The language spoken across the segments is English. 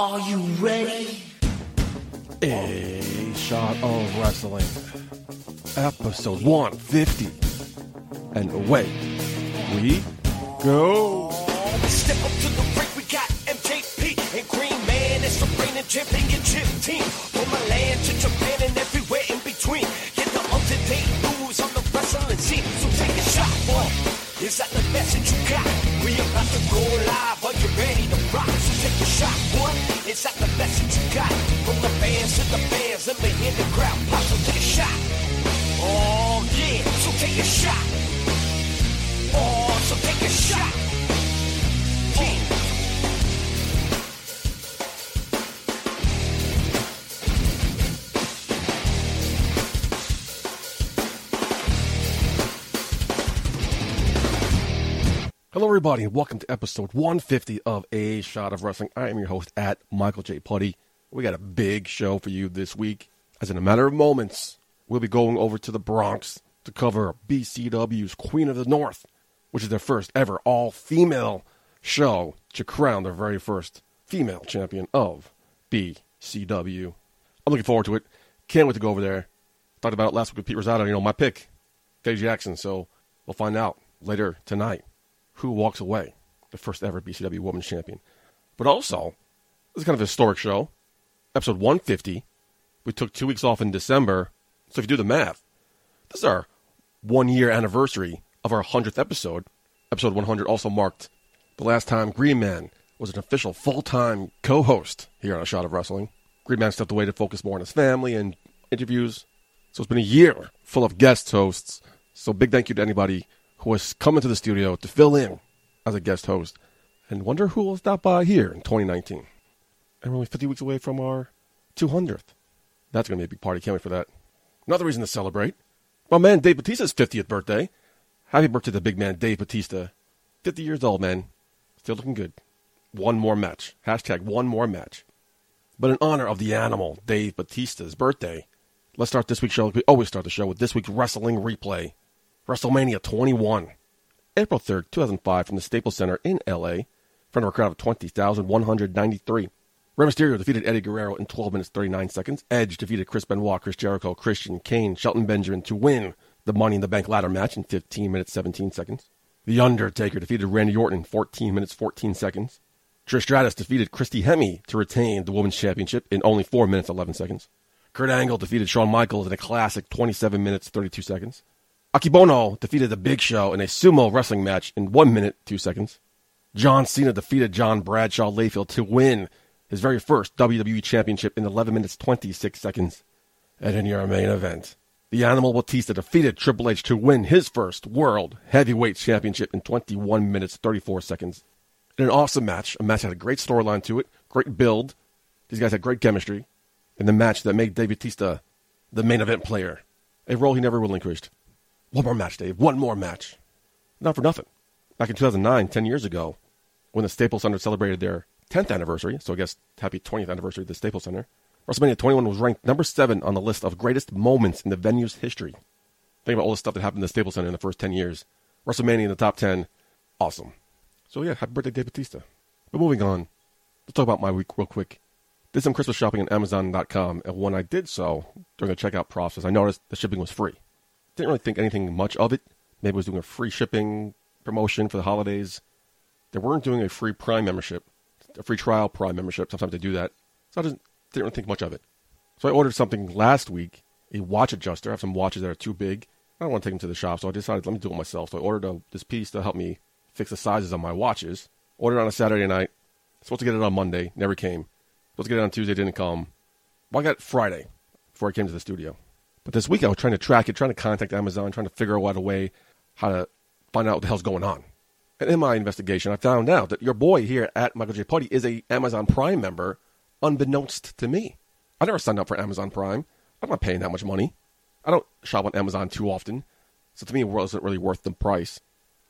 Are you ready? A shot of wrestling, episode 150, and away we go. Step up to the break, we got MJP and Green Man. It's the reigning championship team. From Milan to Japan and everywhere in between. Get the up-to-date news on the wrestling scene. So take a shot, boy. Is that the message you got? We about to go live. From the fans to the fans, let me hear the crowd take a shot. Oh yeah, so take a shot. Oh, so take a shot. Hello, everybody, and welcome to episode 150 of A Shot of Wrestling. I am your host at Michael J. Putty. We got a big show for you this week. As in a matter of moments, we'll be going over to the Bronx to cover BCW's Queen of the North, which is their first ever all female show to crown their very first female champion of BCW. I'm looking forward to it. Can't wait to go over there. Talked about it last week with Pete Rosado, you know, my pick, Eddie Jackson. So we'll find out later tonight who walks away the first ever BCW Women's Champion. But also, this is kind of a historic show. Episode 150. We took two weeks off in December. So if you do the math, this is our one year anniversary of our 100th episode. Episode 100 also marked the last time Green Man was an official full time co host here on A Shot of Wrestling. Green Man stepped away to focus more on his family and interviews. So it's been a year full of guest hosts. So big thank you to anybody who has come into the studio to fill in as a guest host. And wonder who will stop by here in 2019. And we're only 50 weeks away from our 200th. That's going to be a big party. Can't wait for that. Another reason to celebrate. My man Dave Batista's 50th birthday. Happy birthday to the big man Dave Batista. 50 years old, man. Still looking good. One more match. Hashtag one more match. But in honor of the animal, Dave Batista's birthday, let's start this week's show we always start the show with this week's wrestling replay. WrestleMania 21. April 3rd, 2005, from the Staples Center in LA, in front of a crowd of 20,193. Rey Mysterio defeated Eddie Guerrero in 12 minutes 39 seconds. Edge defeated Chris Benoit, Chris Jericho, Christian Kane, Shelton Benjamin to win the Money in the Bank ladder match in 15 minutes 17 seconds. The Undertaker defeated Randy Orton in 14 minutes 14 seconds. Trish Stratus defeated Christy Hemme to retain the Women's Championship in only 4 minutes 11 seconds. Kurt Angle defeated Shawn Michaels in a classic 27 minutes 32 seconds. Akebono defeated the Big Show in a sumo wrestling match in 1 minute 2 seconds. John Cena defeated John Bradshaw Layfield to win his very first WWE Championship in 11 minutes 26 seconds. And in your main event, the Animal Batista defeated Triple H to win his first World Heavyweight Championship in 21 minutes 34 seconds. In an awesome match, a match that had a great storyline to it, great build. These guys had great chemistry. In the match that made Dave Batista the main event player, a role he never relinquished. One more match, Dave. One more match. Not for nothing. Back in 2009, 10 years ago, when the Staples Center celebrated their 10th anniversary, so I guess happy 20th anniversary of the Staples Center, WrestleMania 21 was ranked number 7 on the list of greatest moments in the venue's history. Think about all the stuff that happened in the Staples Center in the first 10 years. WrestleMania in the top 10. Awesome. So yeah, happy birthday, Dave Batista. But moving on, let's talk about my week real quick. Did some Christmas shopping on Amazon.com, and when I did so during the checkout process, I noticed the shipping was free. Didn't really think anything much of it. Maybe it was doing a free shipping promotion for the holidays. They weren't doing a free Prime membership, a free trial Prime membership. Sometimes they do that. So I just didn't really think much of it. So I ordered something last week, a watch adjuster. I have some watches that are too big. I don't want to take them to the shop, so I decided let me do it myself. So I ordered a, this piece to help me fix the sizes of my watches. Ordered on a Saturday night. Supposed to get it on Monday, never came. Supposed to get it on Tuesday, didn't come. Well, I got it Friday before I came to the studio. But this week I was trying to track it, trying to contact Amazon, trying to figure out a way how to find out what the hell's going on. And in my investigation, I found out that your boy here at Michael J. Putty is a Amazon Prime member, unbeknownst to me. I never signed up for Amazon Prime. I'm not paying that much money. I don't shop on Amazon too often. So to me, it wasn't really worth the price.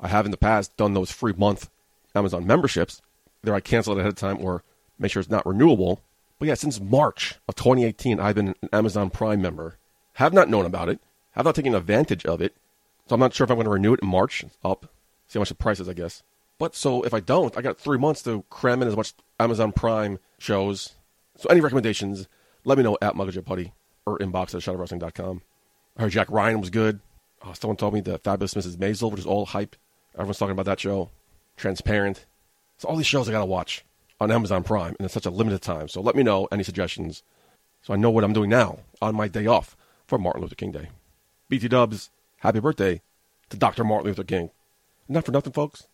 I have in the past done those free month Amazon memberships. Either I cancel it ahead of time or make sure it's not renewable. But yeah, since March of 2018, I've been an Amazon Prime member. Have not known about it. Have not taken advantage of it. So I'm not sure if I'm going to renew it in March. It's up. See how much the price is, I guess. But so if I don't, I got three months to cram in as much Amazon Prime shows. So any recommendations, let me know at Michael Putty or inbox at shotofwrestling.com. I heard Jack Ryan was good. Oh, someone told me the Fabulous Mrs. Maisel, which is all hype. Everyone's talking about that show. Transparent. So all these shows I gotta watch on Amazon Prime, and it's such a limited time. So let me know any suggestions, so I know what I'm doing now on my day off for Martin Luther King Day. BT Dubs, happy birthday to Dr. Martin Luther King. Not for nothing, folks.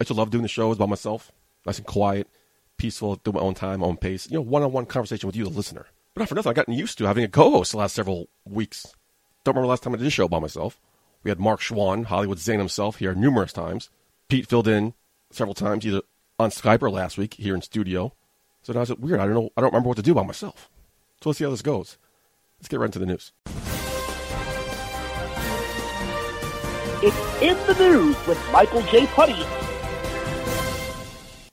I just love doing the shows by myself, nice and quiet, peaceful, do my own time, own pace. You know, one-on-one conversation with you, the listener. But not for nothing, I've gotten used to having a co-host the last several weeks. Don't remember last time I did a show by myself. We had Mark Schwann, Hollywood Zane himself, here numerous times. Pete filled in several times, either on Skype or last week here in studio. So now it's weird. I don't know. I don't remember what to do by myself. So let's see how this goes. Let's get right into the news. It's in the news with Michael J. Putty. All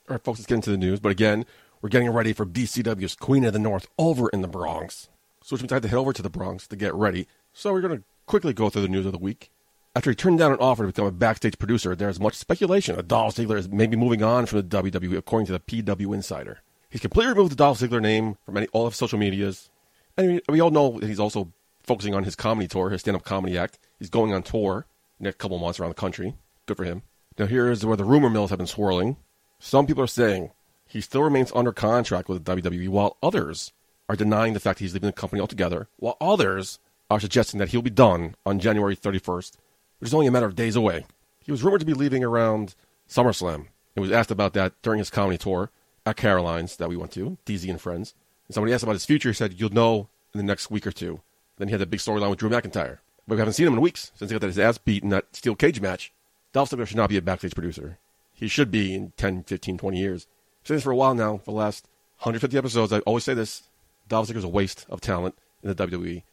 right, folks, let's get into the news. But again, we're getting ready for BCW's Queen of the North over in the Bronx. So which means I to head over to the Bronx to get ready. So we're going to quickly go through the news of the week. After he turned down an offer to become a backstage producer, there is much speculation that Dolph Ziggler is maybe moving on from the WWE, according to the PW Insider. He's completely removed the Dolph Ziggler name from any, all of social medias. And we, we all know that he's also focusing on his comedy tour, his stand-up comedy act. He's going on tour next couple months around the country. Good for him. Now here is where the rumor mills have been swirling. Some people are saying he still remains under contract with the WWE, while others are denying the fact he's leaving the company altogether, while others are suggesting that he'll be done on January 31st which is only a matter of days away. He was rumored to be leaving around SummerSlam and was asked about that during his comedy tour at Caroline's that we went to, DZ and Friends. And somebody asked about his future. He said, You'll know in the next week or two. Then he had that big storyline with Drew McIntyre. But we haven't seen him in weeks since he got his ass beat in that steel cage match. Dolph Ziggler should not be a backstage producer. He should be in 10, 15, 20 years. I've said this for a while now. For the last 150 episodes, I always say this. Dolph Ziggler's a waste of talent in the WWE.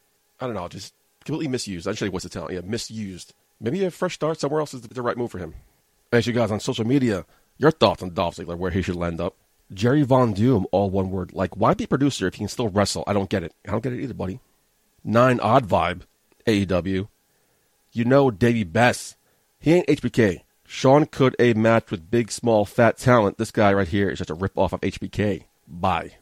I don't know, just completely misused. I should say waste of talent. Yeah, misused maybe a fresh start somewhere else is the right move for him. As you guys on social media, your thoughts on Dolph Ziggler, where he should land up. Jerry Von Doom, all one word. Like, why be a producer if he can still wrestle? I don't get it. I don't get it either, buddy. Nine Odd Vibe, AEW. You know Davey Bess. He ain't HBK. Sean could a match with big, small, fat talent. This guy right here is just a rip off of HBK. Bye.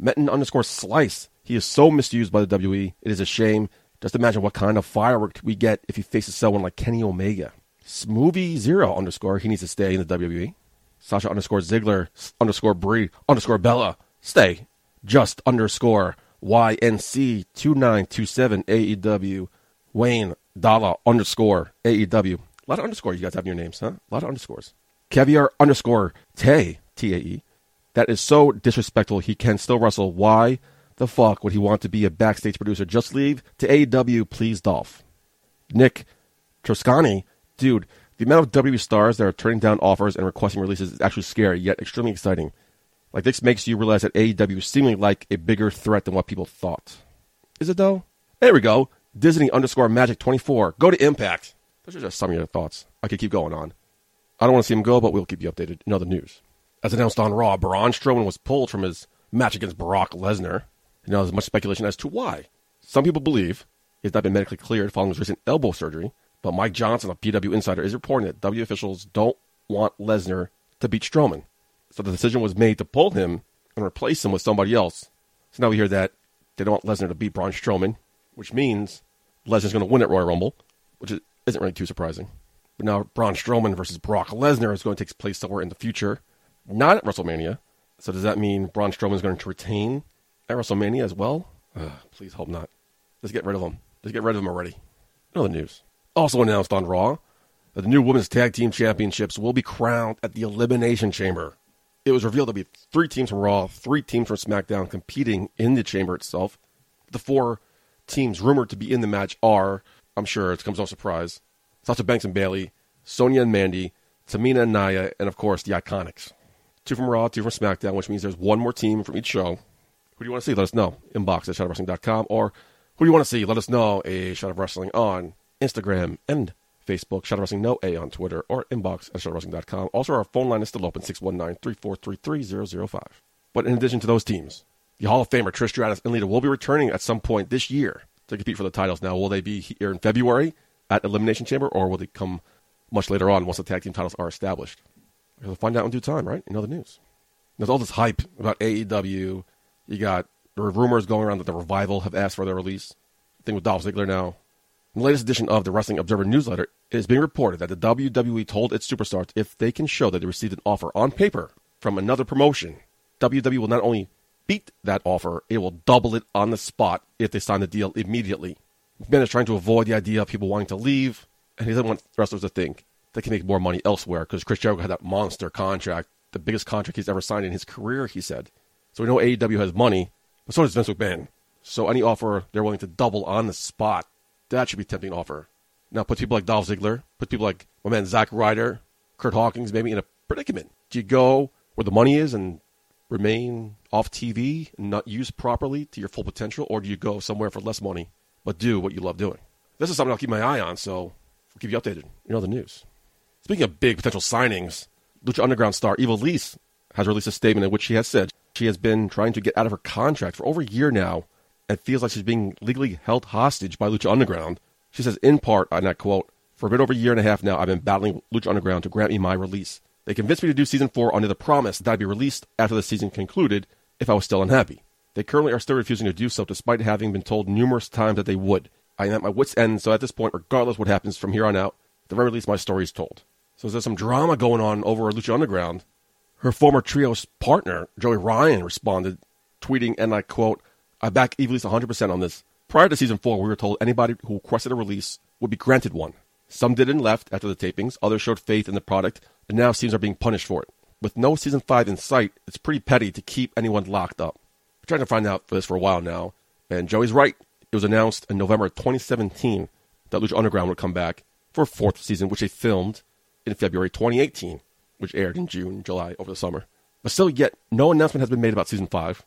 Metin underscore Slice. He is so misused by the WE. It is a shame. Just imagine what kind of firework we get if he faces someone like Kenny Omega. Smoothie Zero underscore, he needs to stay in the WWE. Sasha underscore Ziggler underscore Brie underscore Bella, stay. Just underscore YNC 2927 AEW. Wayne Dalla underscore AEW. A lot of underscores you guys have in your names, huh? A lot of underscores. Caviar underscore Tay, T A E. That is so disrespectful. He can still wrestle. Why? the fuck would he want to be a backstage producer? Just leave to AEW, please, Dolph. Nick Troscani, dude, the amount of WWE stars that are turning down offers and requesting releases is actually scary, yet extremely exciting. Like, this makes you realize that AEW is seemingly like a bigger threat than what people thought. Is it, though? There we go. Disney underscore Magic 24. Go to Impact. Those are just some of your thoughts. I could keep going on. I don't want to see him go, but we'll keep you updated in other news. As announced on Raw, Braun Strowman was pulled from his match against Brock Lesnar. Know, there's much speculation as to why. Some people believe he's not been medically cleared following his recent elbow surgery, but Mike Johnson of PW Insider is reporting that W officials don't want Lesnar to beat Strowman. So the decision was made to pull him and replace him with somebody else. So now we hear that they don't want Lesnar to beat Braun Strowman, which means Lesnar's going to win at Royal Rumble, which isn't really too surprising. But now Braun Strowman versus Brock Lesnar is going to take place somewhere in the future, not at WrestleMania. So does that mean Braun Strowman is going to retain at WrestleMania as well? Uh, please hope not. Let's get rid of them. Let's get rid of them already. Another news. Also announced on Raw that the new Women's Tag Team Championships will be crowned at the Elimination Chamber. It was revealed there'll be three teams from Raw, three teams from SmackDown competing in the chamber itself. The four teams rumored to be in the match are, I'm sure it comes no surprise, Sasha Banks and Bayley, Sonya and Mandy, Tamina and Nia, and of course the Iconics. Two from Raw, two from SmackDown, which means there's one more team from each show. Who do you want to see? Let us know. Inbox at shotofwrestling.com. Or who do you want to see? Let us know. A Shot of Wrestling on Instagram and Facebook. Shot of Wrestling No A on Twitter. Or inbox at shotofwrestling.com. Also, our phone line is still open 619 343 3005. But in addition to those teams, the Hall of Famer Trish Stratus and Lita will be returning at some point this year to compete for the titles. Now, will they be here in February at Elimination Chamber, or will they come much later on once the tag team titles are established? We'll find out in due time, right? In other news. There's all this hype about AEW. You got there rumors going around that the revival have asked for their release. thing with Dolph Ziggler now. In the latest edition of the Wrestling Observer newsletter, it is being reported that the WWE told its superstars if they can show that they received an offer on paper from another promotion, WWE will not only beat that offer, it will double it on the spot if they sign the deal immediately. McMahon is trying to avoid the idea of people wanting to leave, and he doesn't want wrestlers to think they can make more money elsewhere because Chris Jericho had that monster contract, the biggest contract he's ever signed in his career, he said. So we know AEW has money, but so does Vince McMahon. So any offer they're willing to double on the spot, that should be a tempting offer. Now put people like Dolph Ziggler, put people like my man Zack Ryder, Curt Hawkins maybe in a predicament. Do you go where the money is and remain off TV and not used properly to your full potential, or do you go somewhere for less money but do what you love doing? This is something I'll keep my eye on, so we'll keep you updated in other news. Speaking of big potential signings, Lucha Underground star Ivelisse has released a statement in which she has said she has been trying to get out of her contract for over a year now and feels like she's being legally held hostage by Lucha Underground. She says, in part, and I quote, for a bit over a year and a half now, I've been battling Lucha Underground to grant me my release. They convinced me to do season four under the promise that I'd be released after the season concluded if I was still unhappy. They currently are still refusing to do so despite having been told numerous times that they would. I am at my wits' end, so at this point, regardless what happens from here on out, at the very least, my story is told. So there's some drama going on over at Lucha Underground. Her former trio's partner, Joey Ryan, responded, tweeting, and I quote, I back Ivelisse 100% on this. Prior to season four, we were told anybody who requested a release would be granted one. Some did and left after the tapings, others showed faith in the product, and now seems are being punished for it. With no season five in sight, it's pretty petty to keep anyone locked up. We're trying to find out for this for a while now, and Joey's right. It was announced in November 2017 that Lucha Underground would come back for a fourth season, which they filmed in February 2018, which aired in June, July, over the summer. But still, yet, no announcement has been made about season five.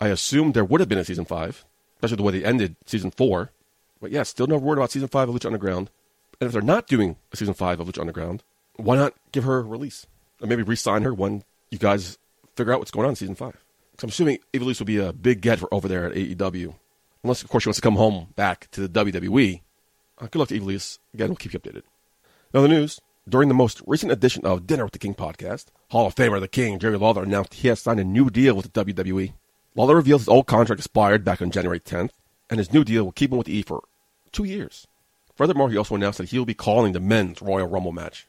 I assumed there would have been a season five, especially the way they ended season four. But yeah, still no word about season five of Lucha Underground. And if they're not doing a season five of Lucha Underground, why not give her a release? Or maybe re-sign her when you guys figure out what's going on in season five. Because I'm assuming Ivelisse will be a big get for over there at AEW. Unless, of course, she wants to come home back to the WWE. Uh, good luck to Ivelisse. Again, we'll keep you updated. Now, the news. During the most recent edition of Dinner with the King podcast, Hall of Famer The King, Jerry Lawler, announced he has signed a new deal with the WWE. Lawler reveals his old contract expired back on January 10th, and his new deal will keep him with E for two years. Furthermore, he also announced that he will be calling the men's Royal Rumble match.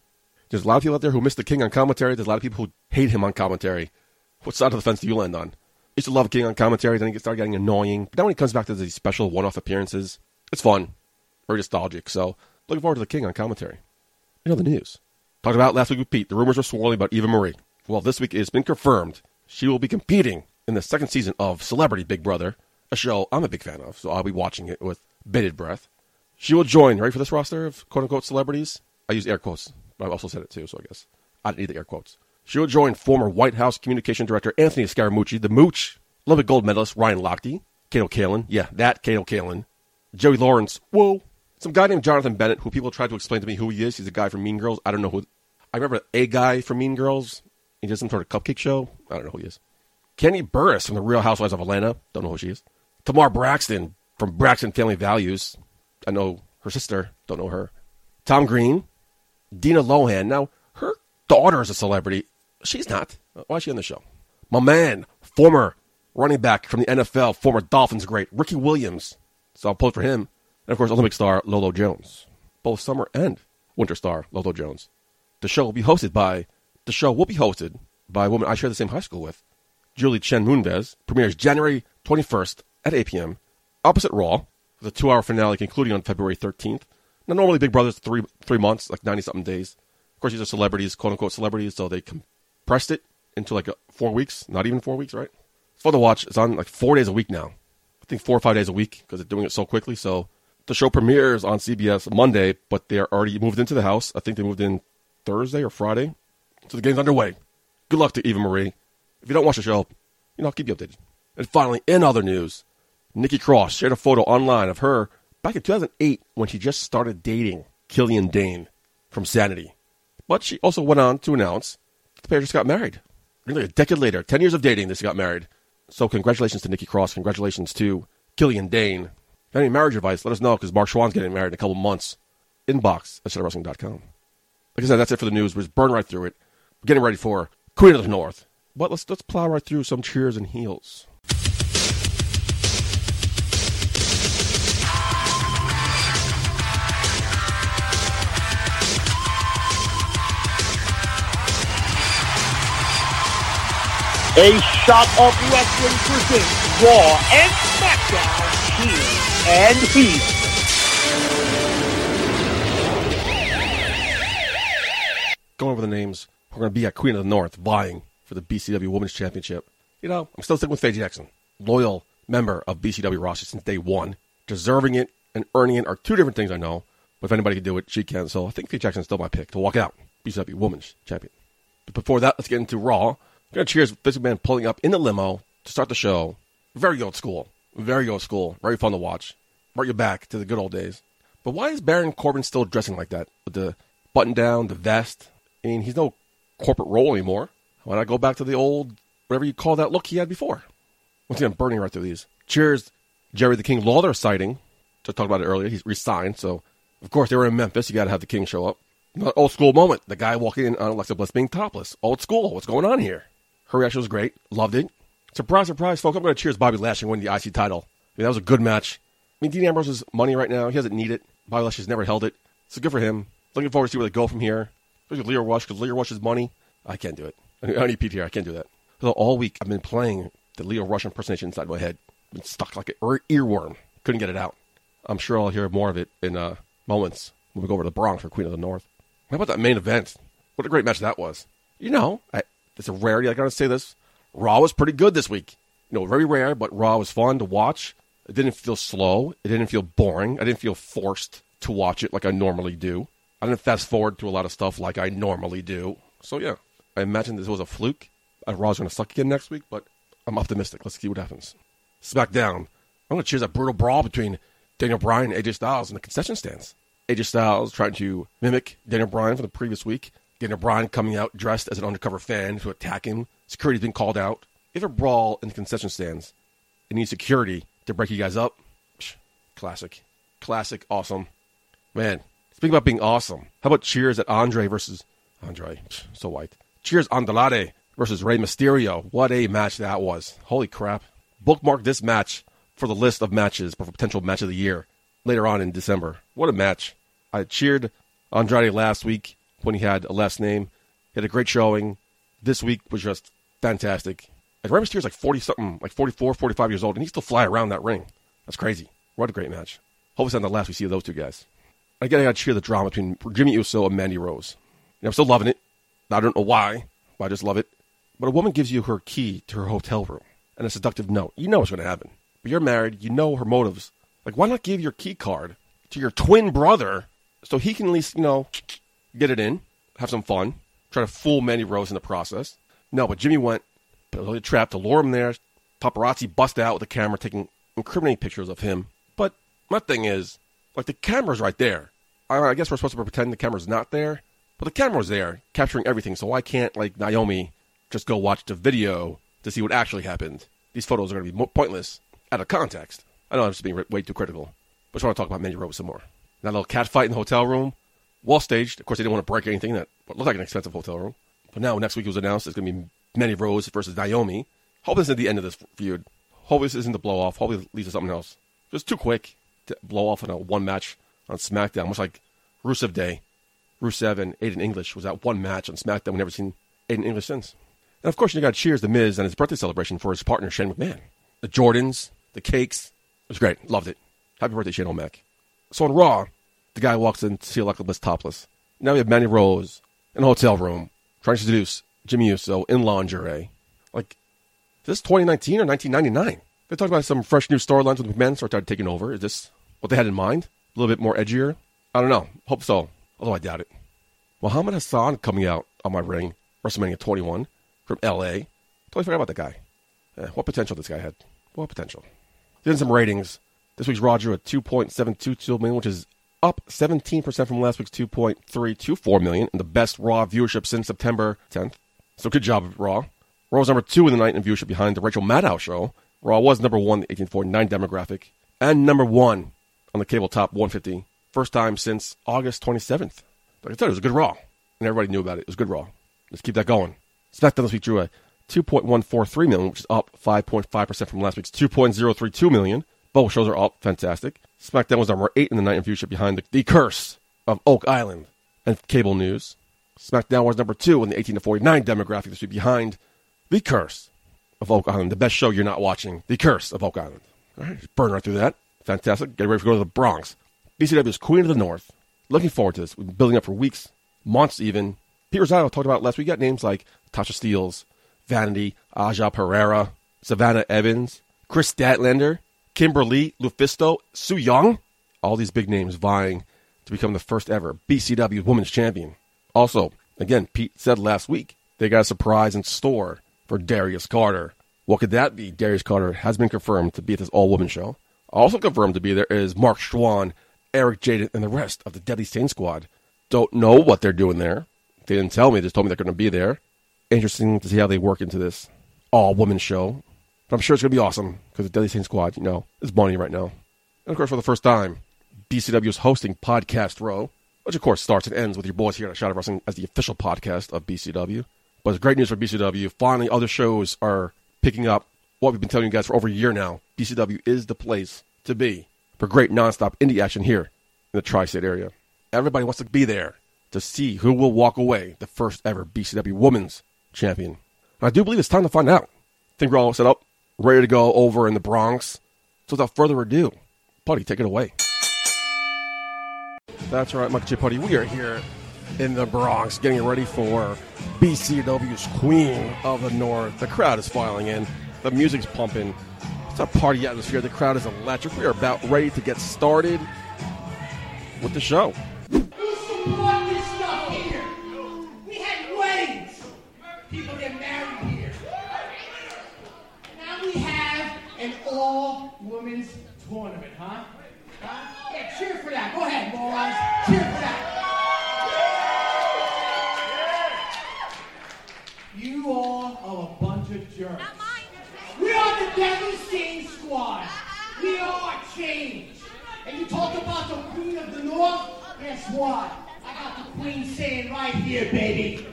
There's a lot of people out there who miss the King on commentary. There's a lot of people who hate him on commentary. What side of the fence do you land on? I used to love King on commentary, then it started getting annoying. But now when he comes back to these special one-off appearances, it's fun, very nostalgic. So looking forward to the King on commentary. You know the news. Talked about last week with Pete. The rumors were swirling about Eva Marie. Well, this week it's been confirmed she will be competing in the second season of Celebrity Big Brother, a show I'm a big fan of, so I'll be watching it with bated breath. She will join, right, for this roster of quote unquote celebrities? I use air quotes, but I also said it too, so I guess I didn't need the air quotes. She will join former White House Communication Director Anthony Scaramucci, the Mooch, Olympic gold medalist Ryan Lochte, Kato Kaelin, yeah, that Kato Kaelin, Joey Lawrence, whoa, some guy named Jonathan Bennett, who people tried to explain to me who he is. He's a guy from Mean Girls. I don't know who. I remember a guy from Mean Girls. He does some sort of cupcake show. I don't know who he is. Kenny Burruss from The Real Housewives of Atlanta. Don't know who she is. Tamar Braxton from Braxton Family Values. I know her sister. Don't know her. Tom Green. Dina Lohan. Now, her daughter is a celebrity. She's not. Why is she on the show? My man, former running back from the NFL, former Dolphins great, Ricky Williams. So I'll pull for him. And of course, Olympic star Lolo Jones. Both summer and winter star Lolo Jones. The show will be hosted by, the show will be hosted by a woman I share the same high school with, Julie Chen Moonves. Premieres January 21st at 8 p.m. Opposite Raw, with a two-hour finale concluding on February 13th. Now, normally Big Brother's three three months, like 90-something days. Of course, these are celebrities, quote-unquote celebrities, so they compressed it into like a, four weeks, not even four weeks, right? It's fun to watch. It's on like four days a week now. I think four or five days a week because they're doing it so quickly. So the show premieres on CBS Monday, but they're already moved into the house. I think they moved in Thursday or Friday. So the game's underway. Good luck to Eva Marie. If you don't watch the show, you know, I'll keep you updated. And finally, in other news, Nikki Cross shared a photo online of her back in 2008 when she just started dating Killian Dain from Sanity. But she also went on to announce the pair just got married. Nearly a decade later, 10 years of dating, they just got married. So congratulations to Nikki Cross. Congratulations to Killian Dain. If any marriage advice, let us know because Mark Schwann's getting married in a couple months. Inbox at shotofwrestling.com. Like I said, that's it for the news. We're just burning right through it. We're getting ready for Queen of the North, But let's let's plow right through some cheers and heels. A shot of wrestling presents Raw and SmackDown Cheers and Heat. Going over the names, we're going to be at Queen of the North vying for the BCW Women's Championship. You know, I'm still sticking with Faye Jackson. Loyal member of BCW roster since day one. Deserving it and earning it are two different things I know. But if anybody can do it, she can. So I think Faye Jackson's still my pick to walk out BCW Women's Champion. But before that, let's get into Raw. Going to cheers this man pulling up in the limo to start the show. Very old school. Very old school. Very fun to watch. Brought you back to the good old days. But why is Baron Corbin still dressing like that? With the button down, the vest? I mean, he's no corporate role anymore. Why not go back to the old, whatever you call that look he had before? Once again, burning right through these. Cheers, Jerry the King Lawler sighting. Just talked about it earlier. He's resigned, so of course they were in Memphis. You got to have the King show up. Old school moment. The guy walking in on Alexa Bliss being topless. Old school. What's going on here? Her reaction was great. Loved it. Surprise, surprise, folks. I'm going to cheers Bobby Lashley winning the IC title. I mean, that was a good match. I mean, Dean Ambrose's money right now. He doesn't need it. Bobby Lashley's never held it. So good for him. Looking forward to see where they go from here. Especially Lio Rush, because Lio Rush's money. I can't do it. I need PTR. I can't do that. So all week I've been playing the Lio Rush impersonation inside my head. Been stuck like an earworm. Couldn't get it out. I'm sure I'll hear more of it in uh, moments when we go over to the Bronx for Queen of the North. How about that main event? What a great match that was. You know, it's a rarity. I gotta say this. Raw was pretty good this week. You know, very rare, but Raw was fun to watch. It didn't feel slow. It didn't feel boring. I didn't feel forced to watch it like I normally do. I didn't fast forward through a lot of stuff like I normally do. So yeah, I imagine this was a fluke. Uh, Raw's to suck again next week, but I'm optimistic. Let's see what happens. SmackDown. I'm going to cheers a brutal brawl between Daniel Bryan and AJ Styles in the concession stands. AJ Styles trying to mimic Daniel Bryan from the previous week. Daniel Bryan coming out dressed as an undercover fan to attack him. Security's been called out. If a brawl in the concession stands, it needs security to break you guys up. Classic. Classic. Awesome. Man, speaking about being awesome, how about cheers at Andre versus Andre? So white. Cheers Andrade versus Rey Mysterio. What a match that was. Holy crap. Bookmark this match for the list of matches for potential match of the year later on in December. What a match. I cheered Andrade last week when he had a last name. He had a great showing. This week was just fantastic. And Rey Mysterio's like 40 something, like 44, 45 years old, and he still fly around that ring. That's crazy. What a great match. Hope it's not the last we see of those two guys. Again, I got to cheer the drama between Jimmy Uso and Mandy Rose. And I'm still loving it. I don't know why, but I just love it. But a woman gives you her key to her hotel room and a seductive note. You know what's to happen. But you're married. You know her motives. Like, why not give your key card to your twin brother so he can at least, you know, get it in, have some fun, try to fool Mandy Rose in the process? No, but Jimmy went, built a little trap to lure him there. Paparazzi bust out with the camera taking incriminating pictures of him. But my thing is, like, the camera's right there. I, I guess we're supposed to pretend the camera's not there, but the camera's there, capturing everything. So why can't, like, Naomi just go watch the video to see what actually happened? These photos are going to be pointless out of context. I know I'm just being way too critical. But I just want to talk about Mandy Rose some more. That little cat fight in the hotel room, well staged. Of course, they didn't want to break anything that looked like an expensive hotel room. But now, next week it was announced it's going to be Mandy Rose versus Naomi. Hope this isn't the end of this feud. Hope this isn't the blow off. Hope it leads to something else. Just too quick to blow off in a one match on SmackDown, much like Rusev Day. Rusev and Aiden English was that one match on SmackDown. We've never seen Aiden English since. And of course, you got Cheers The Miz and his birthday celebration for his partner Shane McMahon. The Jordans, the cakes. It was great. Loved it. Happy birthday, Shane O'Mac. So on Raw, the guy walks in to see Alexa topless. Now we have Mandy Rose in a hotel room trying to seduce Jimmy Uso in lingerie. Like, is this 2019 or 1999? They talked about some fresh new storylines with McMahon started taking over. Is this what they had in mind? A little bit more edgier? I don't know. Hope so. Although I doubt it. Muhammad Hassan coming out on my ring, WrestleMania 21 from LA. Totally forgot about that guy. Eh, what potential this guy had. What potential. Then some ratings. This week's drew at 2.722 million, which is up 17% from last week's 2.324 million, and the best Raw viewership since September 10th. So good job, Raw. Raw was number two in the night in viewership behind the Rachel Maddow show. Raw was number one in the 1849 demographic, and number one on the cable top 150. First time since August 27th. Like I said, it was a good Raw, and everybody knew about it. It was a good Raw. Let's keep that going. SmackDown this week drew a 2.143 million, which is up 5.5% from last week's 2.032 million. Both shows are all Fantastic. SmackDown was number 8 in the night in viewership behind the, the Curse of Oak Island and cable news. SmackDown was number 2 in the 18 to 49 demographic this week behind the Curse of Oak Island. The best show you're not watching, The Curse of Oak Island. All right, burn right through that. Fantastic. Get ready to go to the Bronx. BCW is Queen of the North. Looking forward to this. We've been building up for weeks, months even. Pete Rosado talked about last week. We got names like Tasha Steeles, Vanity, Aja Pereira, Savannah Evans, Kris Statlander, Kimberly Lufisto, Su Yung. All these big names vying to become the first ever BCW Women's Champion. Also, again, Pete said last week they got a surprise in store for Darius Carter. What could that be? Darius Carter has been confirmed to be at this all woman show. Also confirmed to be there is Mark Schwann, Eric Jaden, and the rest of the Deadly Saint Squad. Don't know what they're doing there. They didn't tell me, they just told me they're going to be there. Interesting to see how they work into this all woman show. But I'm sure it's going to be awesome because the Deadly Saint Squad, you know, is money right now. And of course, for the first time, BCW is hosting Podcast Row, which of course starts and ends with your boys here at Shot of Wrestling as the official podcast of BCW. But it's great news for BCW. Finally, other shows are picking up what we've been telling you guys for over a year now. BCW is the place to be for great nonstop indie action here in the tri state area. Everybody wants to be there to see who will walk away the first ever BCW Women's Champion. And I do believe it's time to find out. I think we're all set up, ready to go over in the Bronx. So without further ado, Putty, take it away. That's right, Michael J. Putty. We are here in the Bronx getting ready for BCW's Queen of the North. The crowd is filing in, the music's pumping. It's a party atmosphere. The crowd is electric. We are about ready to get started with the show. An all-women's tournament, huh? Huh? Yeah, cheer for that. Go ahead, morons. Cheer for that. You all are a bunch of jerks. We are the Deadly Stain Squad. We are change. And you talk about the Queen of the North? Guess what? I got the Queen saying right here, baby.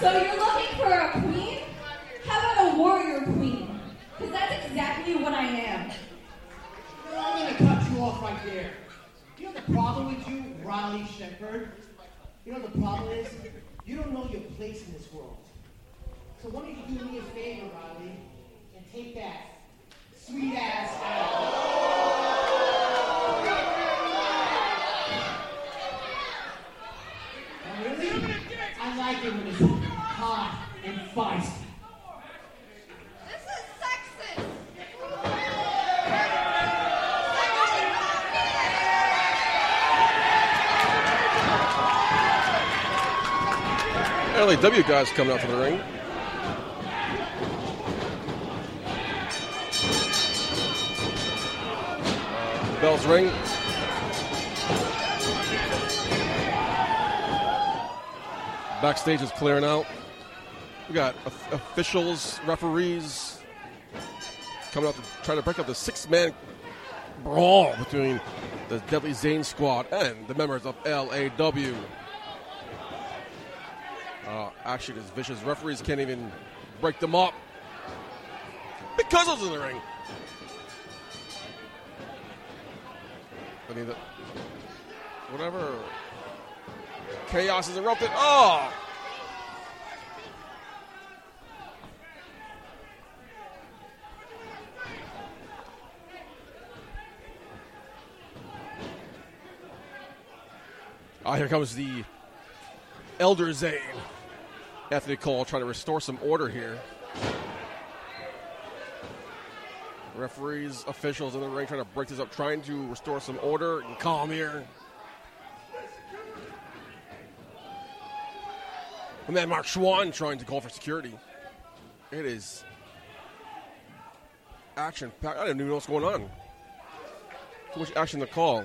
So you're looking for a queen? How about a warrior queen? Because that's exactly what I am. No, I'm gonna cut you off right there. You know the problem with you, Riley Shepard? You know the problem is you don't know your place in this world. So why don't you do me a favor, Riley, and take that sweet ass out. Really? I like it when it's hot and feisty. LAW guys coming out to the ring. Uh, bells ring. Backstage is clearing out. We got of- officials, referees coming out to try to break up the six-man brawl between the Deadly Zane squad and the members of LAW. Uh, actually, these vicious referees can't even break them up because of in the ring. I mean, the, whatever. Chaos is erupted. Oh! Ah, here comes the Elder Zane. Anthony Cole trying to restore some order here. Referees, officials in the ring trying to break this up, trying to restore some order and calm here. And then Mark Schwann trying to call for security. It is action packed. I didn't even know what's going on. Too much action to call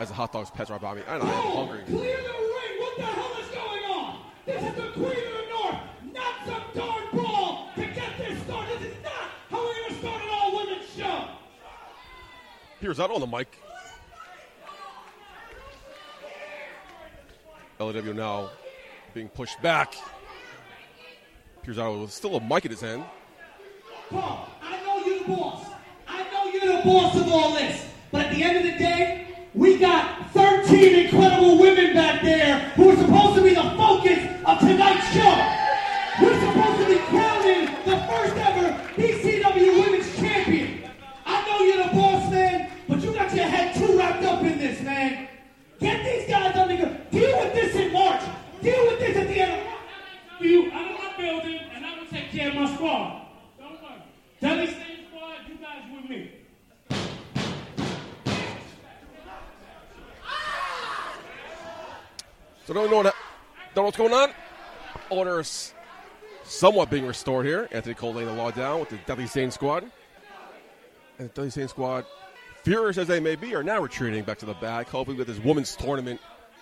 as the hot dogs pass right by me, I am hungry. Clear the ring! What the hell is going on? This is the Queen of the North, not some darn brawl to get this started. This is not how we're gonna start an all-women's show. Here's that on the mic. LAW now being pushed back. Pirzado with still a mic in his hand. Paul, I know you're the boss. I know you're the boss of all this. But at the end of the day, we got 13 incredible women back there who are supposed to be the focus of tonight's show. We're supposed to be crowning the first ever BCW Women's Champion. I know you're the boss, man, but you got your head too wrapped up in this, man. Get these guys under control. Deal with this in March. Deal with this at the end of you. I'm in my building, and I'm gonna take care of my squad. Don't worry. Deadly State Squad, you guys with me. So don't know what don't know what's going on. Orders somewhat being restored here. Anthony Cole laying the law down with the Deadly Zane squad. And the Deadly Zane squad, furious as they may be, are now retreating back to the back, hoping with this women's tournament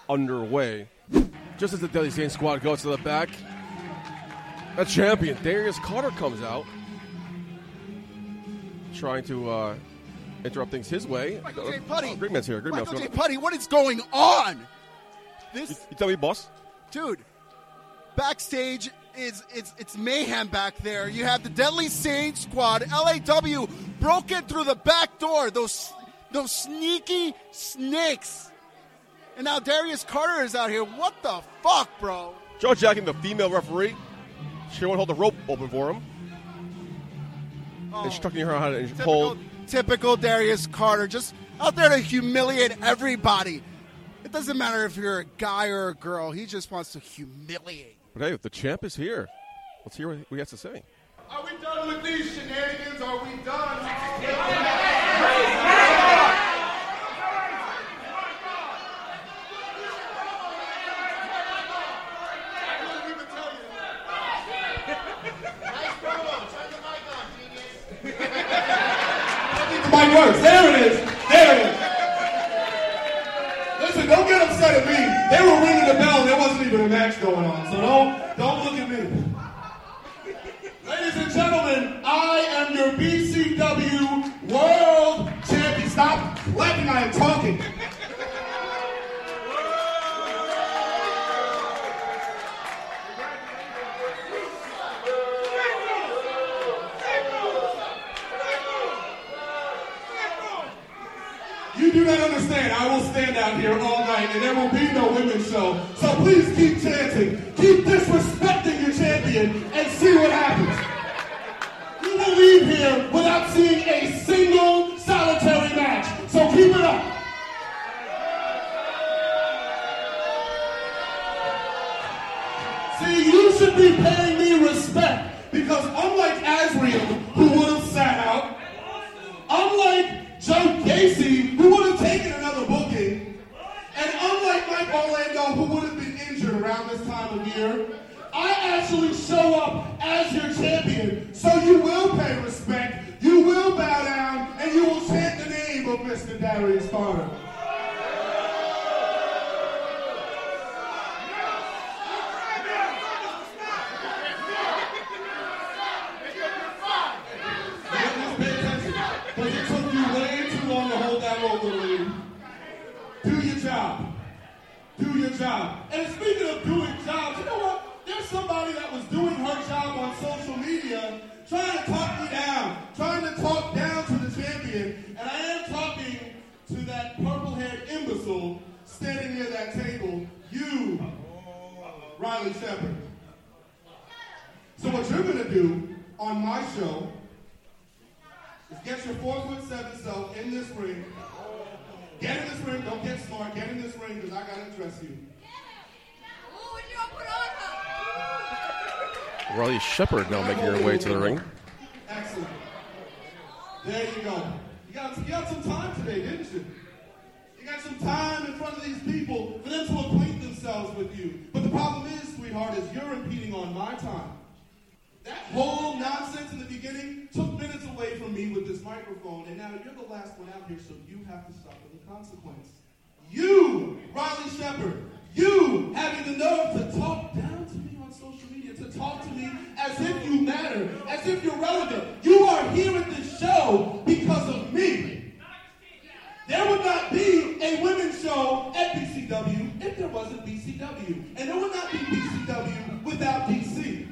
underway. Just as the Deadly Zane squad goes to the back, a champion, Darius Carter, comes out, trying to uh, interrupt things his way. Michael J. Putty. Oh, Green Man's here. Green Man's Michael J. Putty, what is going on? You, This you tell me, boss. dude, backstage is it's it's mayhem back there. You have the Deadly Sage Squad, LAW, broken through the back door. Those those sneaky snakes. And now Darius Carter is out here. What the fuck, bro? Joe Jacking, the female referee, she won't hold the rope open for him. Oh, Instructing her how to typical, hold. typical Darius Carter, just out there to humiliate everybody. It doesn't matter if you're a guy or a girl. He just wants to humiliate. But hey, the champ is here. Let's hear what he has to say. Are we done with these shenanigans? Are we done? My works. There it is. There it is. Listen, don't get upset at me. They were ringing the a match going on. So don't don't look at me. And there will be no women's show. So please keep chanting. This ring. Get in this ring. Don't get smart. Get in this ring because I got to dress you. Riley Shepard now making her way to the ring. Excellent. There you go. You got, you got some time today, didn't you? You got some time in front of these people for them to acquaint themselves with you. But the problem is, sweetheart, is you're impeding on my time. That whole nonsense in the beginning took minutes away from me with this microphone, and now you're the last one out here, so you have to suffer the consequence. You, Riley Shepard, you having the nerve to talk down to me on social media, to talk to me as if you matter, as if you're relevant. You are here at this show because of me. There would not be a women's show at BCW if there wasn't BCW. And there would not be BCW without DC.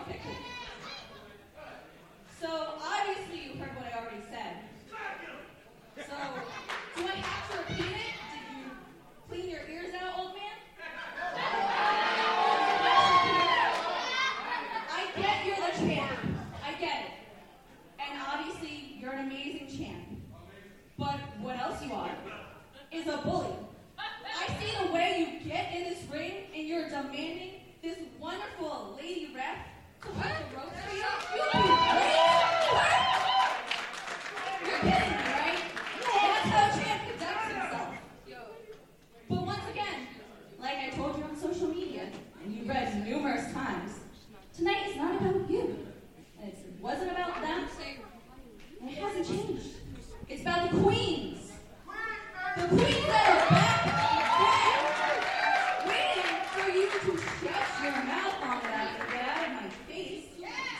Okay, cool. So obviously you heard what I already said. So do I have to repeat it? Did you clean your ears out, old man? I get you're the champ. I get it. And obviously you're an amazing champ. But what else you are is a bully. I see the way you get in this ring and you're demanding this wonderful lady ref to hold the ropes for you. You'd be crazy. You're kidding me, right? That's how a champ conducts himself. But once again, like I told you on social media, and you read numerous times, tonight is not about you. And it's- it wasn't about them. And it hasn't changed. It's about the queens. The queens that are back, waiting for you to shut your mouth long enough to get out of my face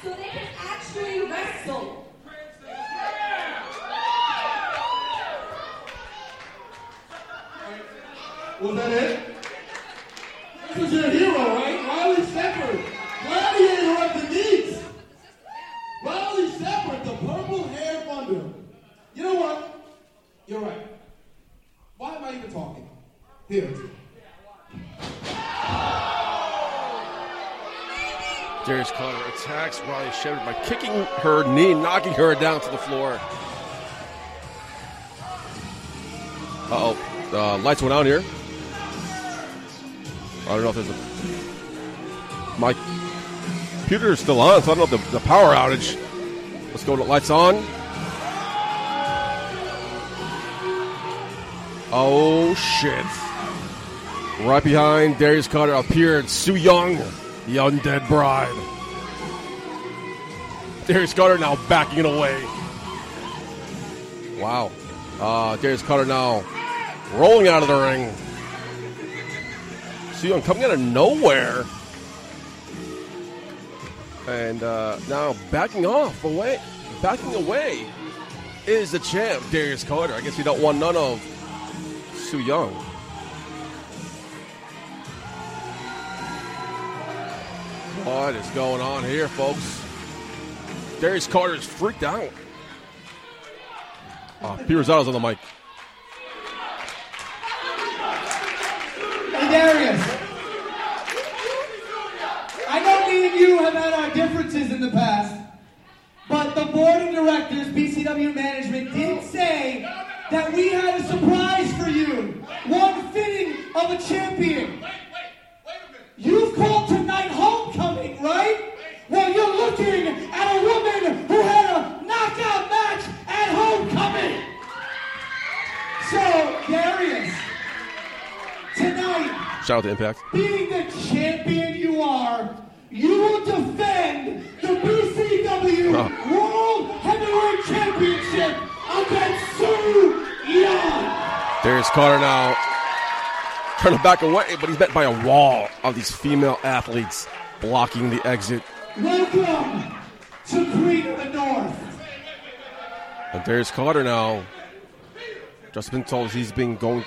so they can actually wrestle. Was that it? This was your hero, right? Riley Shepard. Gladiator of the Knees. Riley Shepard, the purple haired wonder. You know what? You're right. Why am I even talking? Here. Darius Carter attacks Riley Shepard by kicking her knee, knocking her down to the floor. Uh oh. Uh, lights went out here. I don't know if there's a. My computer is still on, so I don't know if the, the power outage. Let's go to lights on. Oh shit. Right behind Darius Carter appeared Su Yung, the undead bride. Darius Carter now backing it away. Wow. Uh, Darius Carter now rolling out of the ring. Su Yung coming out of nowhere. And uh, now backing off away, backing away is the champ, Darius Carter. I guess we don't want none of Su Yung. What is going on here, folks? Darius Carter is freaked out. Uh, Pete Rosato's on the mic. Hey, Darius. I know me and you have had our differences in the past, but the board of directors, BCW management, did say that we had Impact. being the champion you are, you will defend the BCW Huh. Oh. World Heavyweight Championship against Su Yung. Darius Carter now trying to back away, but he's met by a wall of these female athletes blocking the exit. Welcome to Queen of the North. And Darius Carter now just been told he's been going